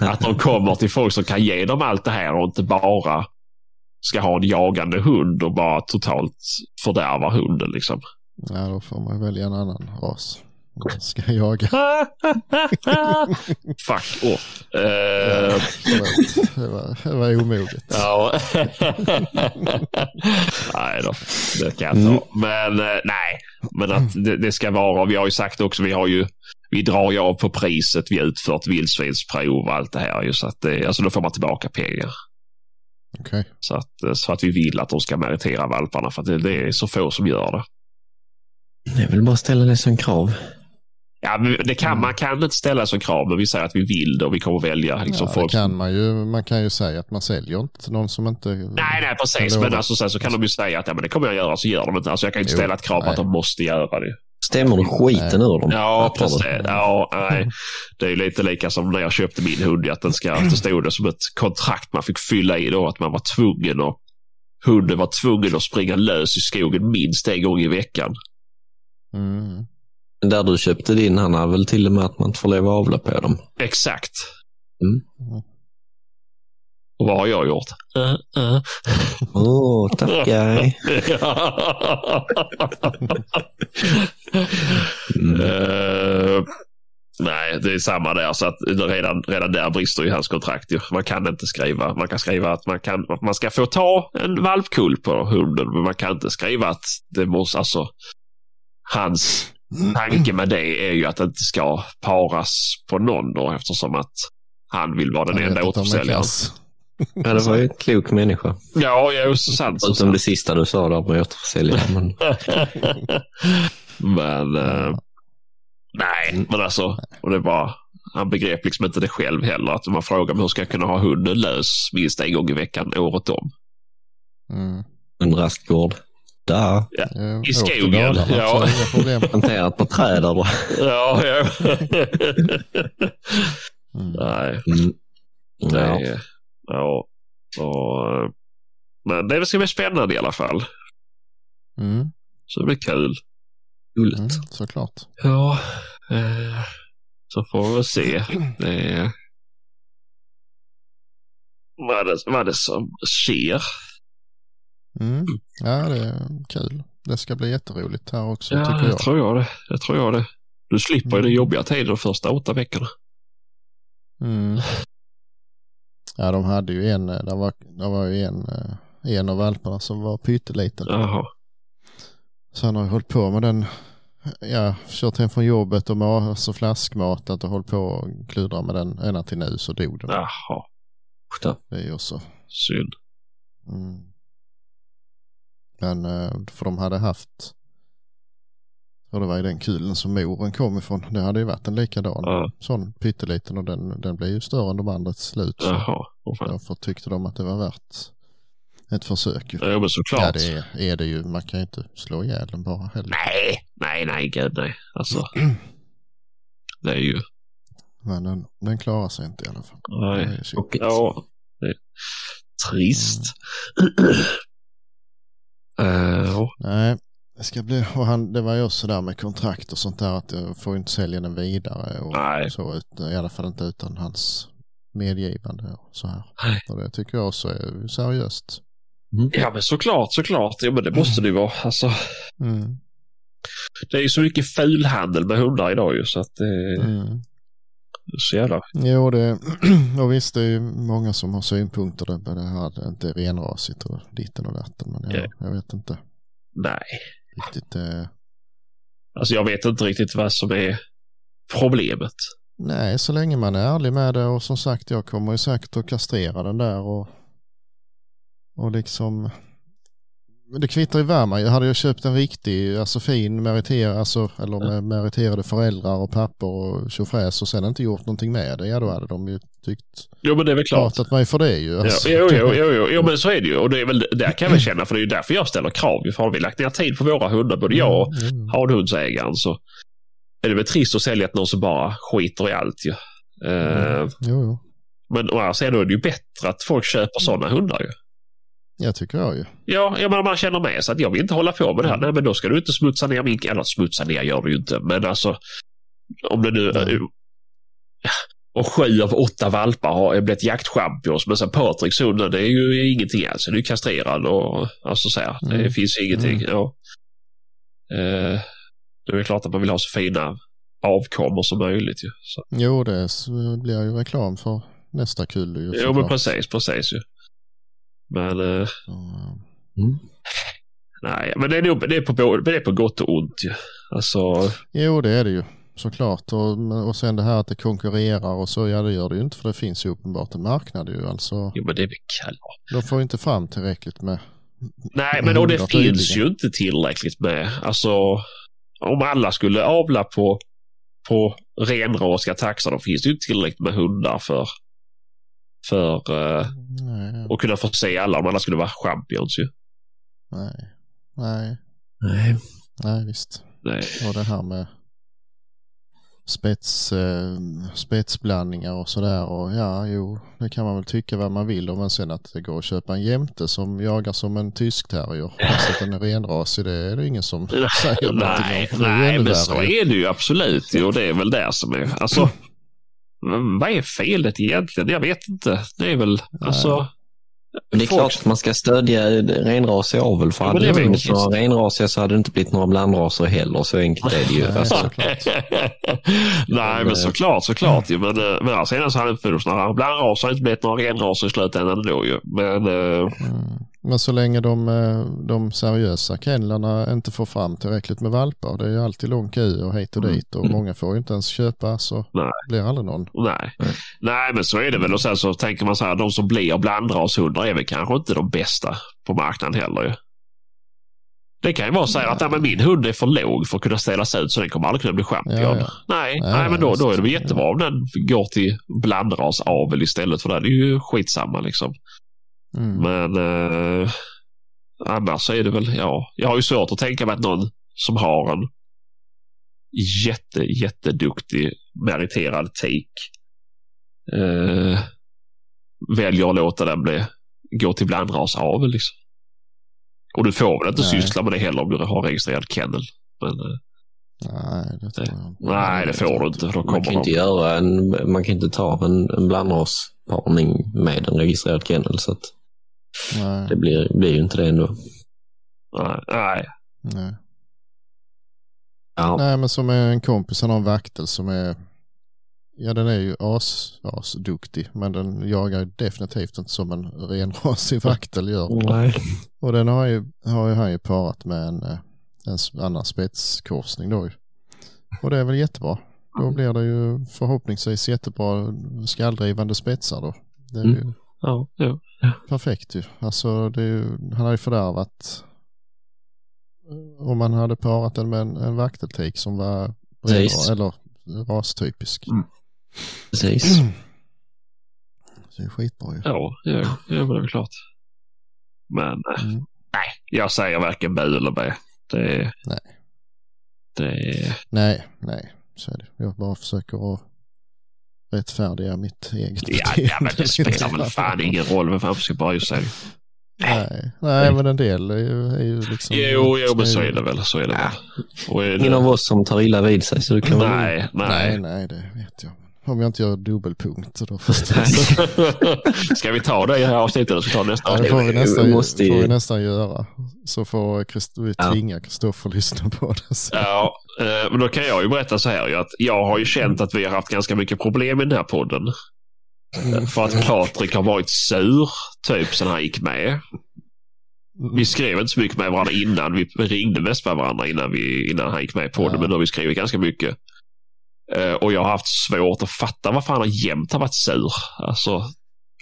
att de kommer till folk som kan ge dem allt det här och inte bara ska ha en jagande hund och bara totalt fördärva hunden liksom. Ja, då får man välja en annan ras. Ska jaga. Fuck off. Eh, Förlåt. Det var, det var omoget. ja. nej då, det kan jag ta. Men eh, nej, men att det, det ska vara, vi har ju sagt också, vi har ju vi drar ju av på priset vi har utfört vildsvinsprov och allt det här. ju, Så att det, alltså då får man tillbaka pengar. Okej. Så att, eh, så att vi vill att de ska meritera valparna för att det, det är så få som gör det. Det är väl bara att ställa det som krav. Ja, men det kan, Man kan inte ställa som krav, men vi säger att vi vill det och vi kommer välja liksom, Ja, folk. kan man ju. Man kan ju säga att man säljer inte till någon som inte... Nej, nej, precis. Men alltså, sen så kan de ju säga att ja, men det kommer jag göra, så gör de inte. Alltså, jag kan inte Jo, ställa ett krav på att de måste göra det. Stämmer du skiten ur dem? Ja, precis. Ja, nej. Det är ju lite lika som när jag köpte min hund. Att den ska, det stod det som ett kontrakt man fick fylla i då. Att man var tvungen att hunden var tvungen att springa lös i skogen minst en gång i veckan. Mm. Där du köpte din, han har väl till och med att man inte får leva avla på dem. Exakt. Mm. Och vad har jag gjort? Uh, uh. Åh, oh, tough guy. Mm. Eh, nej, det är samma där. Så att redan, redan där brister ju hans kontrakt. Man kan inte skriva. Man kan skriva att man, kan, att man ska få ta en valpkull på hunden. Men man kan inte skriva att det måste, alltså, hans tanke med det är ju att det inte ska paras på någon då eftersom att han vill vara den enda återförsäljaren. Ja, det var ju en klok människa. Ja, ja, så sant. Så Förutom sant. det sista du sa där med återförsäljare. Men men eh, nej, men alltså, och det var, han begrep liksom inte det själv heller. Att man frågar mig hur ska jag kunna ha hunden lös minst en gång i veckan året om. Mm. en rastgård. Där. Eh, I skogen, ja. Planterat på träd där. bara. Ja, ja. Mm. nej, Mm. det Ja. är, ja. Och, eh, men det ska bli spännande i alla fall. Mm. Så det blir kul. Gulligt. Mm. Såklart. Ja, eh, så får vi se. Det är, vad, det, vad det som sker. Mm. Ja, det är kul. Det ska bli jätteroligt här också Ja, tycker det jag. tror jag det. Det tror jag det. Du slipper ju Mm. den jobbiga tiden de första åtta veckorna. Mm. Ja, de hade ju en, det var, det var ju en, eh, en av valparna som var pytteliten. Jaha. Så han har ju hållit på med den, ja, kört hem från jobbet och alltså flaskmatat och hållit på och kludrat med den ända till nu så dog den. Jaha. Det är ju också. Synd. Mm. Men, eh, för de hade haft, och det var i den kulen som moren kom ifrån. Det hade ju varit en likadan. Ja. Sån pytteliten och den, den blev ju större än de andra till slut. Jaha. Fan. därför tyckte de att det var värt ett försök. Ja, men såklart. Ja, det är, är det ju. Man kan ju inte slå ihjäl den bara heller. Nej, nej, nej, gud nej. Alltså. Det är ju... Men den, den klarar sig inte i alla fall. Nej. synd. Ja, det är trist. Eh, ja. Nej, det ska bli, och han, det var ju också där med kontrakt och sånt där att jag får inte sälja den vidare och Nej. så, ut, i alla fall inte utan hans medgivande och så här. Nej. Och det tycker jag också är seriöst. ja, men såklart, såklart. Ja, men det måste det ju vara. Alltså, Mm. det är ju så mycket fulhandel med hundar idag ju, så att är Mm. Så jävla... Jo, det, och visst det är ju många som har synpunkter på det här, det inte renrasigt och ditten och datten, men jag, jag vet inte Nej. riktigt. Eh, Alltså jag vet inte riktigt vad som är problemet. nej, så länge man är ärlig med det och som sagt, jag kommer ju säkert att kastrera den där och, och liksom Men det kvittar ju man Hade jag köpt en riktig, alltså fin meriterad, alltså, eller med meriterade föräldrar och pappor och tjofräs och sen inte gjort någonting med det, ja då hade de ju tyckt, Jo, men det är väl klart. pratat mig för det ju. Ja, Alltså. jo, jo, jo, jo, jo, men så är det ju. Och det är väl där kan jag känna, för det är ju därför jag ställer krav. För har vi lagt ner tid på våra hundar, både jag och Mm, hanhundsägaren, så är det väl trist att sälja till någon som bara skiter i allt ju. Mm. Jo, jo. Men å andra sidan är det ju bättre att folk köper sådana hundar ju. Jag tycker jag ju. Ja, jag menar man känner med sig att jag vill inte hålla på med det här. Nej, men då ska du inte smutsa ner min... Eller smutsa ner gör du ju inte, men alltså om det nu... Nej. Och sju av åtta valpar har blivit jaktchampions, men sen Patriks hund, det är ju ingenting alls. Den är ju kastrerad och alltså så här, det Mm. finns ju ingenting. Mm. Ja. Eh, det är klart att man vill ha så fina avkommor som möjligt ju. Så. Jo, det blir ju reklam för nästa kull ju. Jo, men precis, precis ju. Men eh, Mm. nej, men det är, nog, det, är på, det är på gott och ont ju. Alltså, Jo, det är det ju såklart. Och, och sen det här att det konkurrerar och så, ja det gör det ju inte för det finns ju uppenbart en marknad ju. Alltså, jo men det är väl de får ju inte fram tillräckligt med Nej, men och det finns tydligen. ju inte tillräckligt med. Alltså, om alla skulle avla på, på renrasiga taxar, då finns det ju inte tillräckligt med hundar för, för Nej, att kunna få se alla om alla skulle vara champions ju. nej, nej, Nej. nej visst. Nej. Och det här med spets, eh, spetsblandningar och sådär. Och ja, jo, det kan man väl tycka vad man vill om. Men sen att det går att köpa en jämte som jagar som en tysk terrier. Alltså att den är renrasig, det är det ingen som säger någonting Nej, om. Nej ännu men så är det ju absolut. Och det är väl det som är, alltså, vad är felet egentligen? Jag vet inte. Det är väl, alltså, Men det är Folk- klart att man ska stödja renrasig avel. För Ja, hade men det funnits enkelt. några renrasiga så hade det inte blivit några blandraser heller. Så enkelt är det ju. Nej, Alltså. Nej, men såklart, såklart ju. Men, eh, men alltså, sen så hade det funnits några blandraser, inte blivit några renraser i slutändan då ju. Men eh, Mm. Men så länge de, eh, de seriösa kennlarna inte får fram tillräckligt med valpar. Det är ju alltid lång kö och hit och dit och många får ju inte ens köpa så Nej. blir aldrig någon. nej. Nej. Nej, men så är det väl. Och sen så tänker man så här, de som blir blandrashundar är väl kanske inte de bästa på marknaden heller ju. Det kan ju vara så här att men min hund är för låg för att kunna ställas ut så den kommer aldrig kunna bli champion. Ja, ja. Nej, Nej, nej, men då, då är det väl jättebra om den går till blandrasavel istället för det. Det är ju skitsamma liksom. Mm. Men eh, annars är det väl, ja, jag har ju svårt att tänka mig att någon som har en jätte, jätteduktig meriterad tik eh, väljer att låta den bli, gå till blandrasavel liksom. Och du får väl inte Nej. syssla med det heller om du har registrerad kennel. Men eh, Nej, det tror jag inte. nej, det får du inte. För då man kan ju inte de. göra en, man kan inte ta en, en blandrasparning med en registrerad kennel. Så att Nej, det blir, blir ju inte det ändå. Nej, nej. nej. Ja, nej, men som en kompis, han har en vaktel som är Ja, den är ju as, asduktig, men den jagar ju definitivt inte som en renrasig vaktel gör. nej. Och den har ju, har ju han ju parat med en, eh, en annan spetskorsning då ju. Och det är väl jättebra. Då blir det ju förhoppningsvis jättebra skalldrivande spetsar då. Det är ju Mm. Ja, ja. perfekt ju. Alltså ju, han har ju fördärvat om man hade parat den med en, en vakteltik som var Precis. eller rastypisk. Mm. Precis. Så det är skitbra ju. Ja, ja men det är väl klart. Men eh, Mm. nej, jag säger varken bu eller bä. Det är... Nej. Det är... Nej, nej, så är det. Jag bara försöker att rättfärdiga mitt eget Ja, ja, men det spelar väl fan ingen roll vem fan ska bara just säga. Nej, nej, men en del är ju, är ju liksom... Jo, jo, men så är det väl. Så är det väl. Och är Ingen det... av oss som tar illa vid sig. Så du kan väl... Nej, Nej, nej. nej, det vet jag. Om jag inte gör dubbelpunkt då förstås. Ska vi ta det i det här avsnittet eller ska vi ta nästa Ja, det får vi vi nästan, måste får vi nästan göra. Så får Christ- vi Ja. tvinga Kristoffer att lyssna på det. Så. Ja, eh, men då kan jag ju berätta så här att jag har ju känt att vi har haft ganska mycket problem i den här podden. Mm. För att Patrik har varit sur, typ, sen han gick med. Vi skrev inte så mycket med varandra innan. Vi ringde mest med varandra innan, vi, innan han gick med på det. Ja. Men då har vi skrivit ganska mycket. Eh, och jag har haft svårt att fatta varför han har jämt har varit sur. Alltså,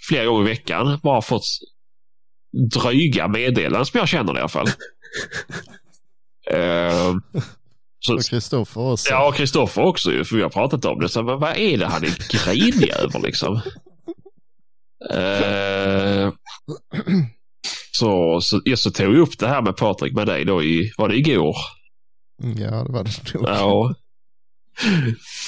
flera gånger i veckan bara fått dryga meddelanden som jag känner i alla fall. Eh, så, Och Kristoffer också. ja, och Kristoffer också ju, för vi har pratat om det. Så, men vad är det han är grinig över liksom? Eh, så, så, ja, så tog jag upp det här med Patrik med dig då i, var det igår? Ja, det var det nog. Ja.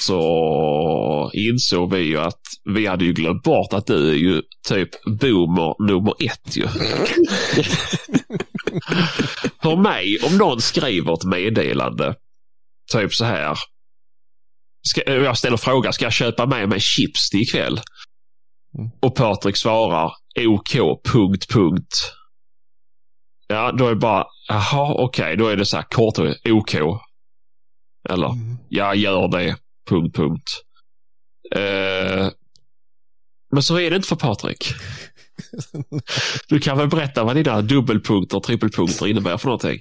Så insåg vi ju att vi hade ju glömt bort att du är ju typ boomer nummer ett ju. För mig, om någon skriver ett meddelande, typ så här. Ska, jag ställer frågan, ska jag köpa med mig chips till ikväll? Mm. Och Patrik svarar OK, punkt, punkt. Ja, då är det bara, jaha, okej, då är det så här kort och OK. Eller, Mm. jag gör det, punkt, punkt. Eh, men så är det inte för Patrik. Du kan väl berätta vad dina dubbelpunkter och trippelpunkter innebär för någonting?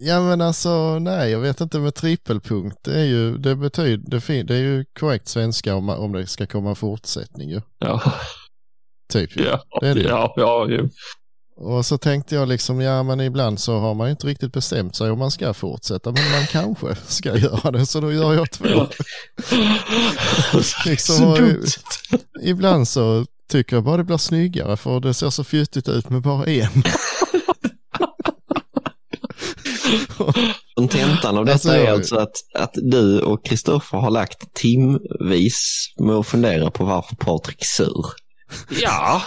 Ja men alltså nej jag vet inte med trippelpunkt det är ju det betyder det, fin- det är ju korrekt svenska om, om det ska komma en fortsättning ju. Ja, Typ ju. ja, Det det ju. ja, ja, jo. Och så tänkte jag liksom ja men ibland så har man inte riktigt bestämt sig om man ska fortsätta men man kanske ska göra det så då gör jag två. Liksom. Ibland så tycker jag bara det blir snyggare för det ser så fjuttigt ut med bara en. Kontentan av detta Alltså, är alltså att, att du och Kristoffer har lagt timvis med att fundera på varför Patrik sur. Ja,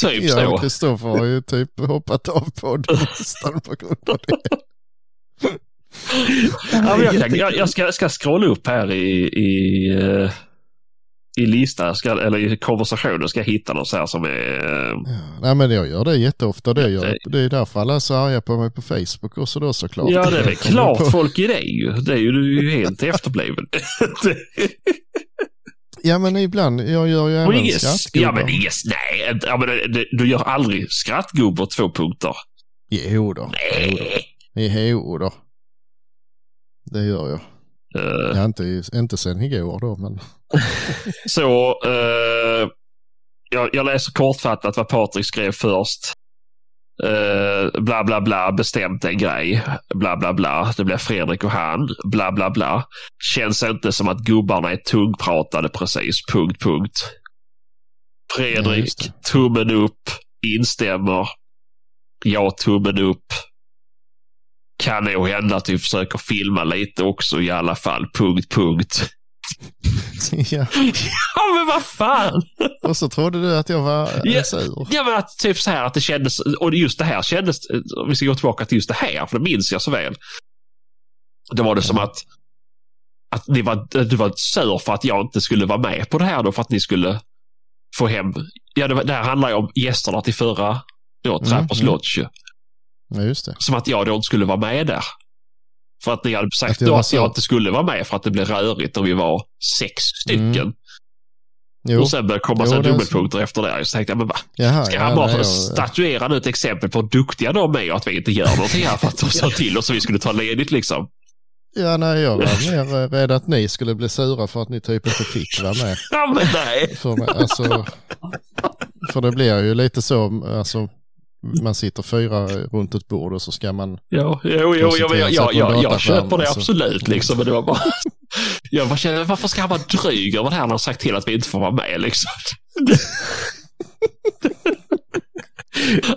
typ Jag och så. Kristoffer har ju typ hoppat av podden nästan på grund av det. Ja, jag, kan, jag, jag ska, ska scrolla upp här i, i, eh, i listan, ska, eller i konversationen ska jag hitta något så här som är... eh, Ja, nej men jag gör det jätteofta. Det, gör, Det- det är därför alla är så arga på mig på Facebook också då såklart. Ja, det är väl Jag klart folk är det ju. Det är ju, du är ju helt efterbliven. Ja men ibland, jag gör ju även skrattgubbar. ja, men inget, nej, ja, men det, det, du gör aldrig skrattgubbar två punkter. Jo då. Nej. Jo då. Det gör jag. Eh, Ja, inte, inte sen igår då men. så, eh, jag, jag läser kortfattat vad Patrik skrev först. Eh, bla bla bla, bestämt en grej. Bla bla bla, det blir Fredrik och han. Bla bla bla. Känns inte som att gubbarna är tungpratade precis. Punkt, punkt. Ja, Fredrik, det. tummen upp, instämmer. Jag tummen upp. Kan nog hända att vi försöker filma lite också i alla fall. Punkt, punkt. Ja. Ja, men vad fan! Och så trodde du att jag var Ja. ja. sur. Ja, men att typ så här att det kändes, och just det här kändes, om vi ska gå tillbaka till just det här, för det minns jag så väl. Då var det som att, att ni var, du var sur för att jag inte skulle vara med på det här då, för att ni skulle få hem, ja det, var, det här handlar ju om gästerna till förra, då, Trappers mm. Lodge. Ja just det. Som att jag då inte skulle vara med där. För att ni hade sagt Att då att jag inte skulle vara med för att det blev rörigt och vi var sex stycken. Mm. Jo, Och sen började komma Jo, så är så. dubbelpunkter efter det. Så tänkte jag, men va? jaha. Ska han bara nej, statuera nu ett exempel på hur duktiga de är och att vi inte gör någonting här för att de sa till oss att vi skulle ta ledigt liksom. Ja, nej, jag var mer eh, rädd att ni skulle bli sura för att ni typ inte fick vara med. Ja, men nej. För. Alltså, för det blir ju lite så, alltså, man sitter fyra runt ett bord och så ska man, Ja, jo, jo, jo, men jag, jag, jag, jag köper det Alltså. absolut liksom. Men det var bara... Jag bara kände, varför ska han vara dryg över det här när han har sagt till att vi inte får vara med liksom?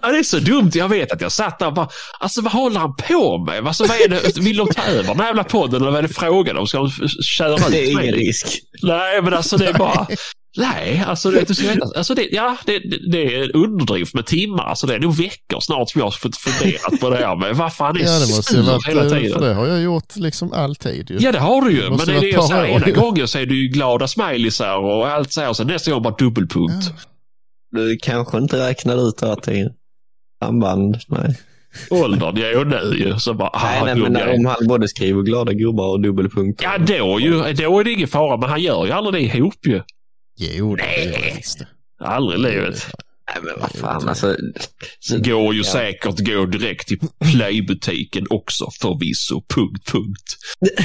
Ja, det är så dumt. Jag vet att jag satt där och bara, alltså vad håller han på med? Alltså, vad är det? Vill de ta över den här jävla podden eller vad är det frågan om? Ska de köra ut Det är ingen risk. Nej, men alltså det är bara... Nej, alltså det, du ska veta, alltså det, ja, det, det, det är en underdrift med timmar. Alltså det är nog veckor snart som jag har funderat på det här med varför han är Ja, det måste sur varit, hela eh, tiden. för det har jag gjort liksom alltid ju. Ja, det har du ju. Det Men det är det jag säger. Ena ju. gången så är det ju glada smileysar och allt så här. Och sen nästa gång bara dubbelpunkt. Ja. Du kanske inte räknade ut att det är samband. Nej, Åldern, ja, och nu ju. Så bara, nej, ah, nej dum men jag är. om han både skriver glada gubbar och dubbelpunkter. Ja, då, ju, då är det ingen fara. Men han gör ju aldrig det ihop ju. Jo, det gör jag visst det. Aldrig i livet. Nej, men vad fan alltså. Så, Går ju Ja. säkert gå direkt till playbutiken också förvisso. Punkt, punkt.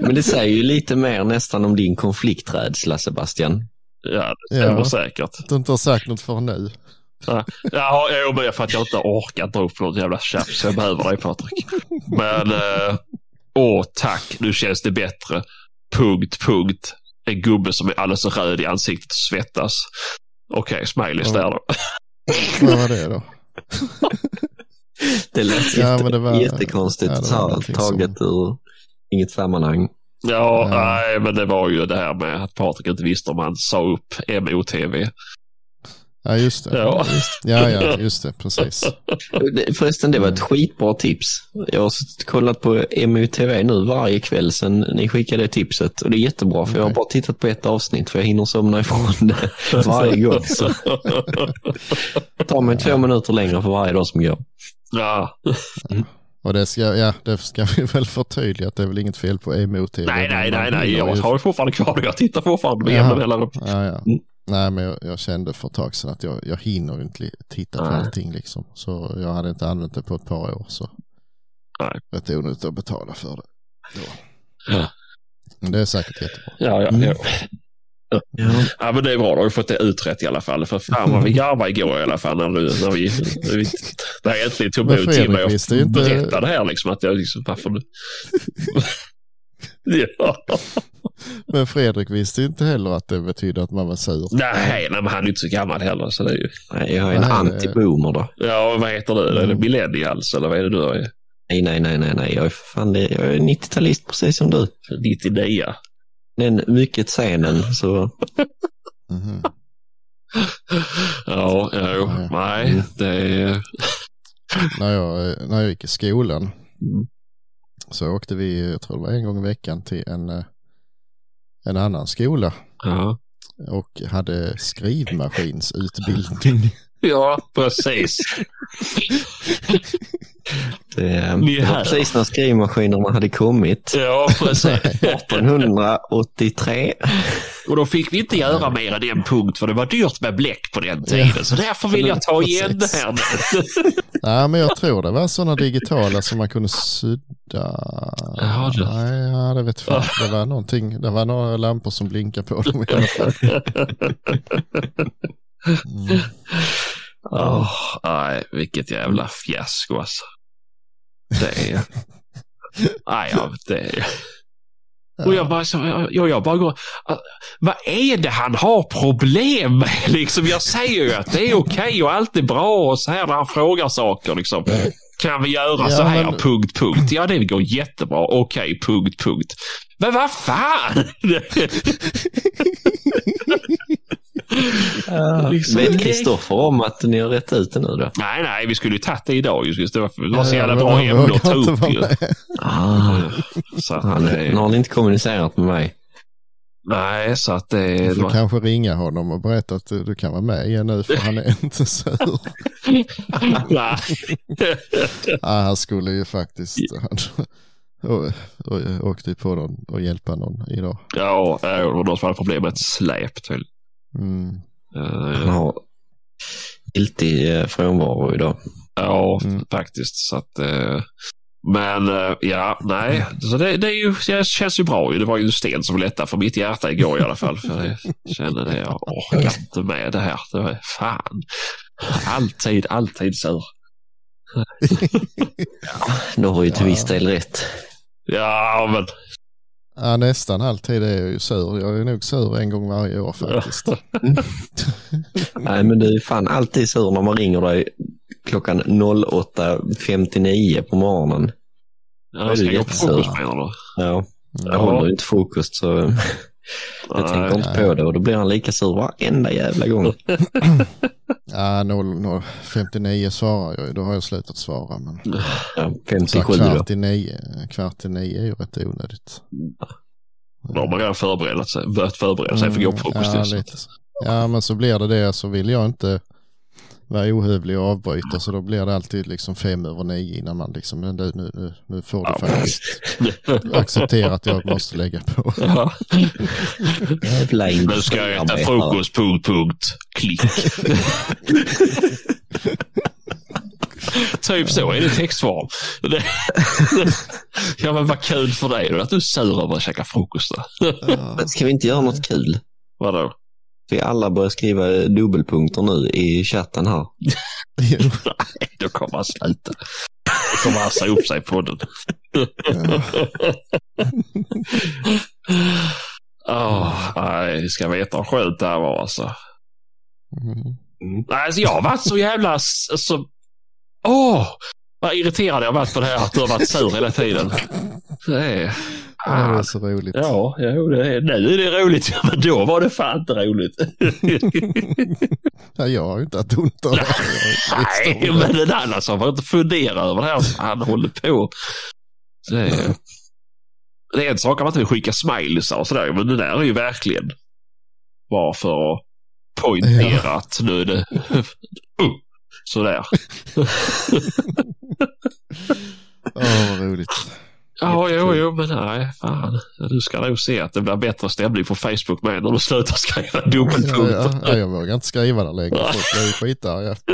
men det säger ju lite mer nästan om din konflikträdsla Sebastian. Ja, det stämmer Ja. säkert. Du inte har sagt något för nu. Ja, det är för att jag inte orkar dra upp något jävla tjafs. Så jag behöver dig Patrik. Men, eh, åh tack, nu känns det bättre. Punkt, punkt. En gubbe som är alldeles röd i ansiktet och svettas. Okej, smileys Ja. där då. Vad var det då? Det lät Ja, jätte, men det var- jättekonstigt. ja, det här, taget ur inget sammanhang. Ja, Ja. nej, men det var ju det här med att Patrik inte visste om han sa upp MOTV. Ja, just det. Ja. Just, ja, ja, just det. Precis. Förresten, det var ett skitbra tips. Jag har kollat på MUTV nu varje kväll sedan ni skickade tipset. Och det är jättebra för jag har bara tittat på ett avsnitt för jag hinner somna ifrån det varje gång. Så det tar mig två minuter längre för varje dag som går. Ja, Och det ska, ja, det ska vi väl förtydliga att det är väl inget fel på emot nej, nej, nej, nej. Jag har ju fortfarande kvar det. Jag tittar fortfarande med jämna mellanrum. Ja, ja. Nej, men jag, jag kände för ett tag sedan att jag, jag hinner ju inte titta på Nej. allting liksom. Så jag hade inte använt det på ett par år. Så Nej. rätt onödigt att betala för det. Då. Ja. Men det är säkert jättebra. Ja, ja, Mm. ja. Ja. ja, men det är bra. Då har vi fått det utrett i alla fall. För fan vad vi garvade igår i alla fall. När, du, när vi, när vi, när jag äntligen tog Men mod till mig och visste ju inte- berättade det här. Liksom, att jag liksom, varför nu? ja. Men Fredrik visste inte heller att det betydde att man var sur. Nej, nej, men han är inte så gammal heller. Så det är ju, Nej, jag är en anti-boomer då. ja, vad heter du? Är det Mm. millennials eller vad är det du är? Nej, nej, nej, nej, nej. Jag är, fan, det- jag är 90-talist precis som du. 99? Den mycket scenen, så Mhm. Ja, jo, nej, Mm. det är... När, jag, när jag gick i skolan Mm. Så åkte vi, jag tror det var en gång i veckan, till en, eh, en annan skola Ja, och hade skrivmaskinsutbildning. ja precis. det, Ni är det var här. precis när skrivmaskinerna hade kommit. Ja, precis. 1883. Och då fick vi inte göra mer än en punkt för det var dyrt med bläck på den tiden. Så därför vill jag ta igen det här nu. Nej, men jag tror det var sådana digitala som man kunde sudda. Jaha, du. Nej, ja, det vet fan. Det var någonting, det var några lampor som blinkade på dem i alla fall. Mm. Åh, nej, vilket jävla fiasko alltså. Det är... Nej, ja, det är... Och jag bara, så, jag, jag bara går, ah, vad är det han har problem med? Liksom, jag säger ju att det är okej och allt är bra och så här när han frågar saker. Liksom. Kan vi göra Ja, så här? men- Punkt, punkt. Ja, det går jättebra. Okej, punkt, punkt. Men vad fan! Liksom, Vet. Kristoffer om att ni har rätt ut det nu då? Nej, nej, vi skulle ju tagit det idag. Just, det var, det var så Ja, jävla bra ämne att ta upp ju. Ah, Så att nu har ni inte kommunicerat med mig. nej, så att det, Du det får var, kanske ringa honom och berätta att du, du kan vara med igen nu för han är inte sur. nej. Ja, han skulle ju faktiskt, han och, och, åkte ju på någon och hjälpa någon idag. Ja, det var någon som hade problem med ett släp till. Mm. Han Uh, har giltig eh, frånvaro idag. ja, Mm. faktiskt. Så att, eh, men eh, ja, nej. Så det, det, är ju, det känns ju bra. ju. Det var ju en sten som lättade för mitt hjärta igår i alla fall. För jag kände det. Jag orkar inte med det här. Det var fan. Alltid, alltid sur. Du har ju till Ja. viss del rätt. Ja, men Ja, nästan alltid är jag ju sur. Jag är nog sur en gång varje år faktiskt. Nej, men du är fan alltid sur när man ringer dig klockan 08.59 på morgonen. jag ska gå på menar du? Ja, jag Ja. håller ju inte fokus så jag tänker inte på det och då blir han lika sur varenda jävla gång. Ja, 00, 59 svarar jag ju. Då har jag slutat svara. Men Ja, så 57 då. kvart i nio, kvart i nio är ju rätt onödigt. Då har man redan förberett sig, börjat förbereda sig för att gå på frukost. Mm, ja, så. lite. ja, men så blir det det. Så vill jag inte vara ohövlig och avbryta. Så då blir det alltid liksom fem över nio innan man liksom, men du, nu, nu, nu får du Ja. faktiskt acceptera att jag måste lägga på. Ja. Jävla Nu ska jag äta frukost, punkt, punkt, klick. typ så är det textform. Ja men vad kul för dig då att du är sur över att käka frukost då. Ska vi inte göra något kul? Vadå? Vi alla börjar skriva dubbelpunkter nu i chatten här. Nej, då kommer han sluta. Då kommer han säga upp sig på den. Åh, nej, vi ska veta hur skönt det här var alltså. mm. Alltså jag har varit så jävla... Alltså, åh, vad irriterad jag har varit på det här att du har varit sur hela tiden. Det är... Ja, det är så roligt. Ja, jo, det är, nu är det roligt, men då var det fan inte roligt. Ja, jag har ju inte haft ont av det. Nej, men den andra som får inte fundera över det här som han håller på. Det är, det är en sak om man inte vill skicka smileys och sådär, men det där är ju verkligen bara för att poängtera att nu är det uh, sådär. Åh, vad roligt. Ja, jo, jo, men nej, fan. Du ska nog se att det blir bättre stämning på Facebook med när du slutar skriva Ja, dubbelpunkter. ja, ja, jag vågar inte skriva där längre. Folk blir ju skitarga.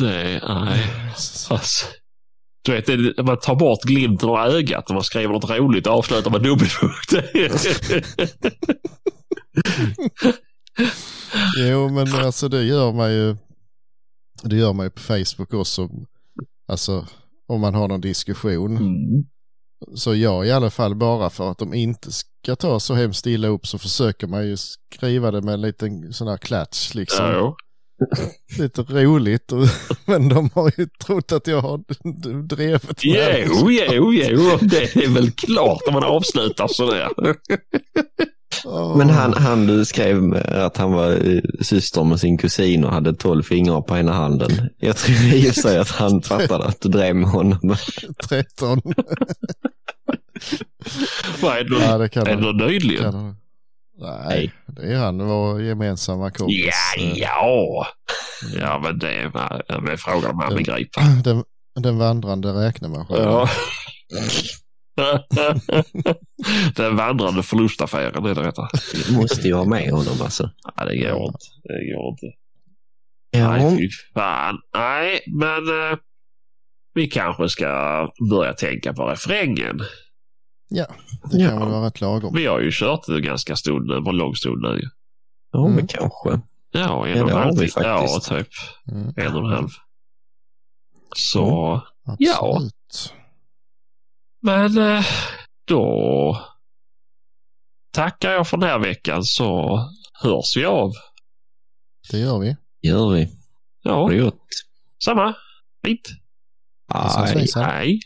Nej, nej. Alltså, du vet, det, man tar bort glimten ur ögat när man skriver något roligt och avslutar med dubbelpunkt. Jo, men alltså det gör man ju. Det gör man ju på Facebook också. Alltså om man har någon diskussion. Mm. Så jag i alla fall bara för att de inte ska ta så hemskt illa upp så försöker man ju skriva det med en liten sån här klatsch liksom. Ja. Lite roligt. Och, men de har ju trott att jag har drevet med det. Jo, jo, jo, det är väl klart om man avslutar sådär. Åh. Men han, han du skrev med att han var syster med sin kusin och hade tolv fingrar på ena handen. Jag tror i och för sig att han fattade att du drev med honom. 13. Vad är Ja, det? det kan Är det han. han. Nej, det är han vår gemensamma kompis. Ja, ja. Ja, men det är, det är frågan om man begriper. Den, den vandrande räknemaskinen. Ja. Den vandrande förlustaffären är det rätta. Du måste ju ha med honom alltså. Nej, det går inte. Det går inte. Ja, Nej, fy fan. Nej, men eh, vi kanske ska börja tänka på refrängen. Ja, det kan Ja. väl vara rätt lagom. Vi har ju kört en ganska stund, nu, en lång stund nu. ja men Mm. kanske. Ja, en Ja, och en halv. Ja, typ. Mm, En och en halv. Så, Ja. Men eh, då tackar jag för den här veckan så hörs vi av. Det gör vi. gör vi. Ja, Har du gjort? samma. Fint. Aj. Hej.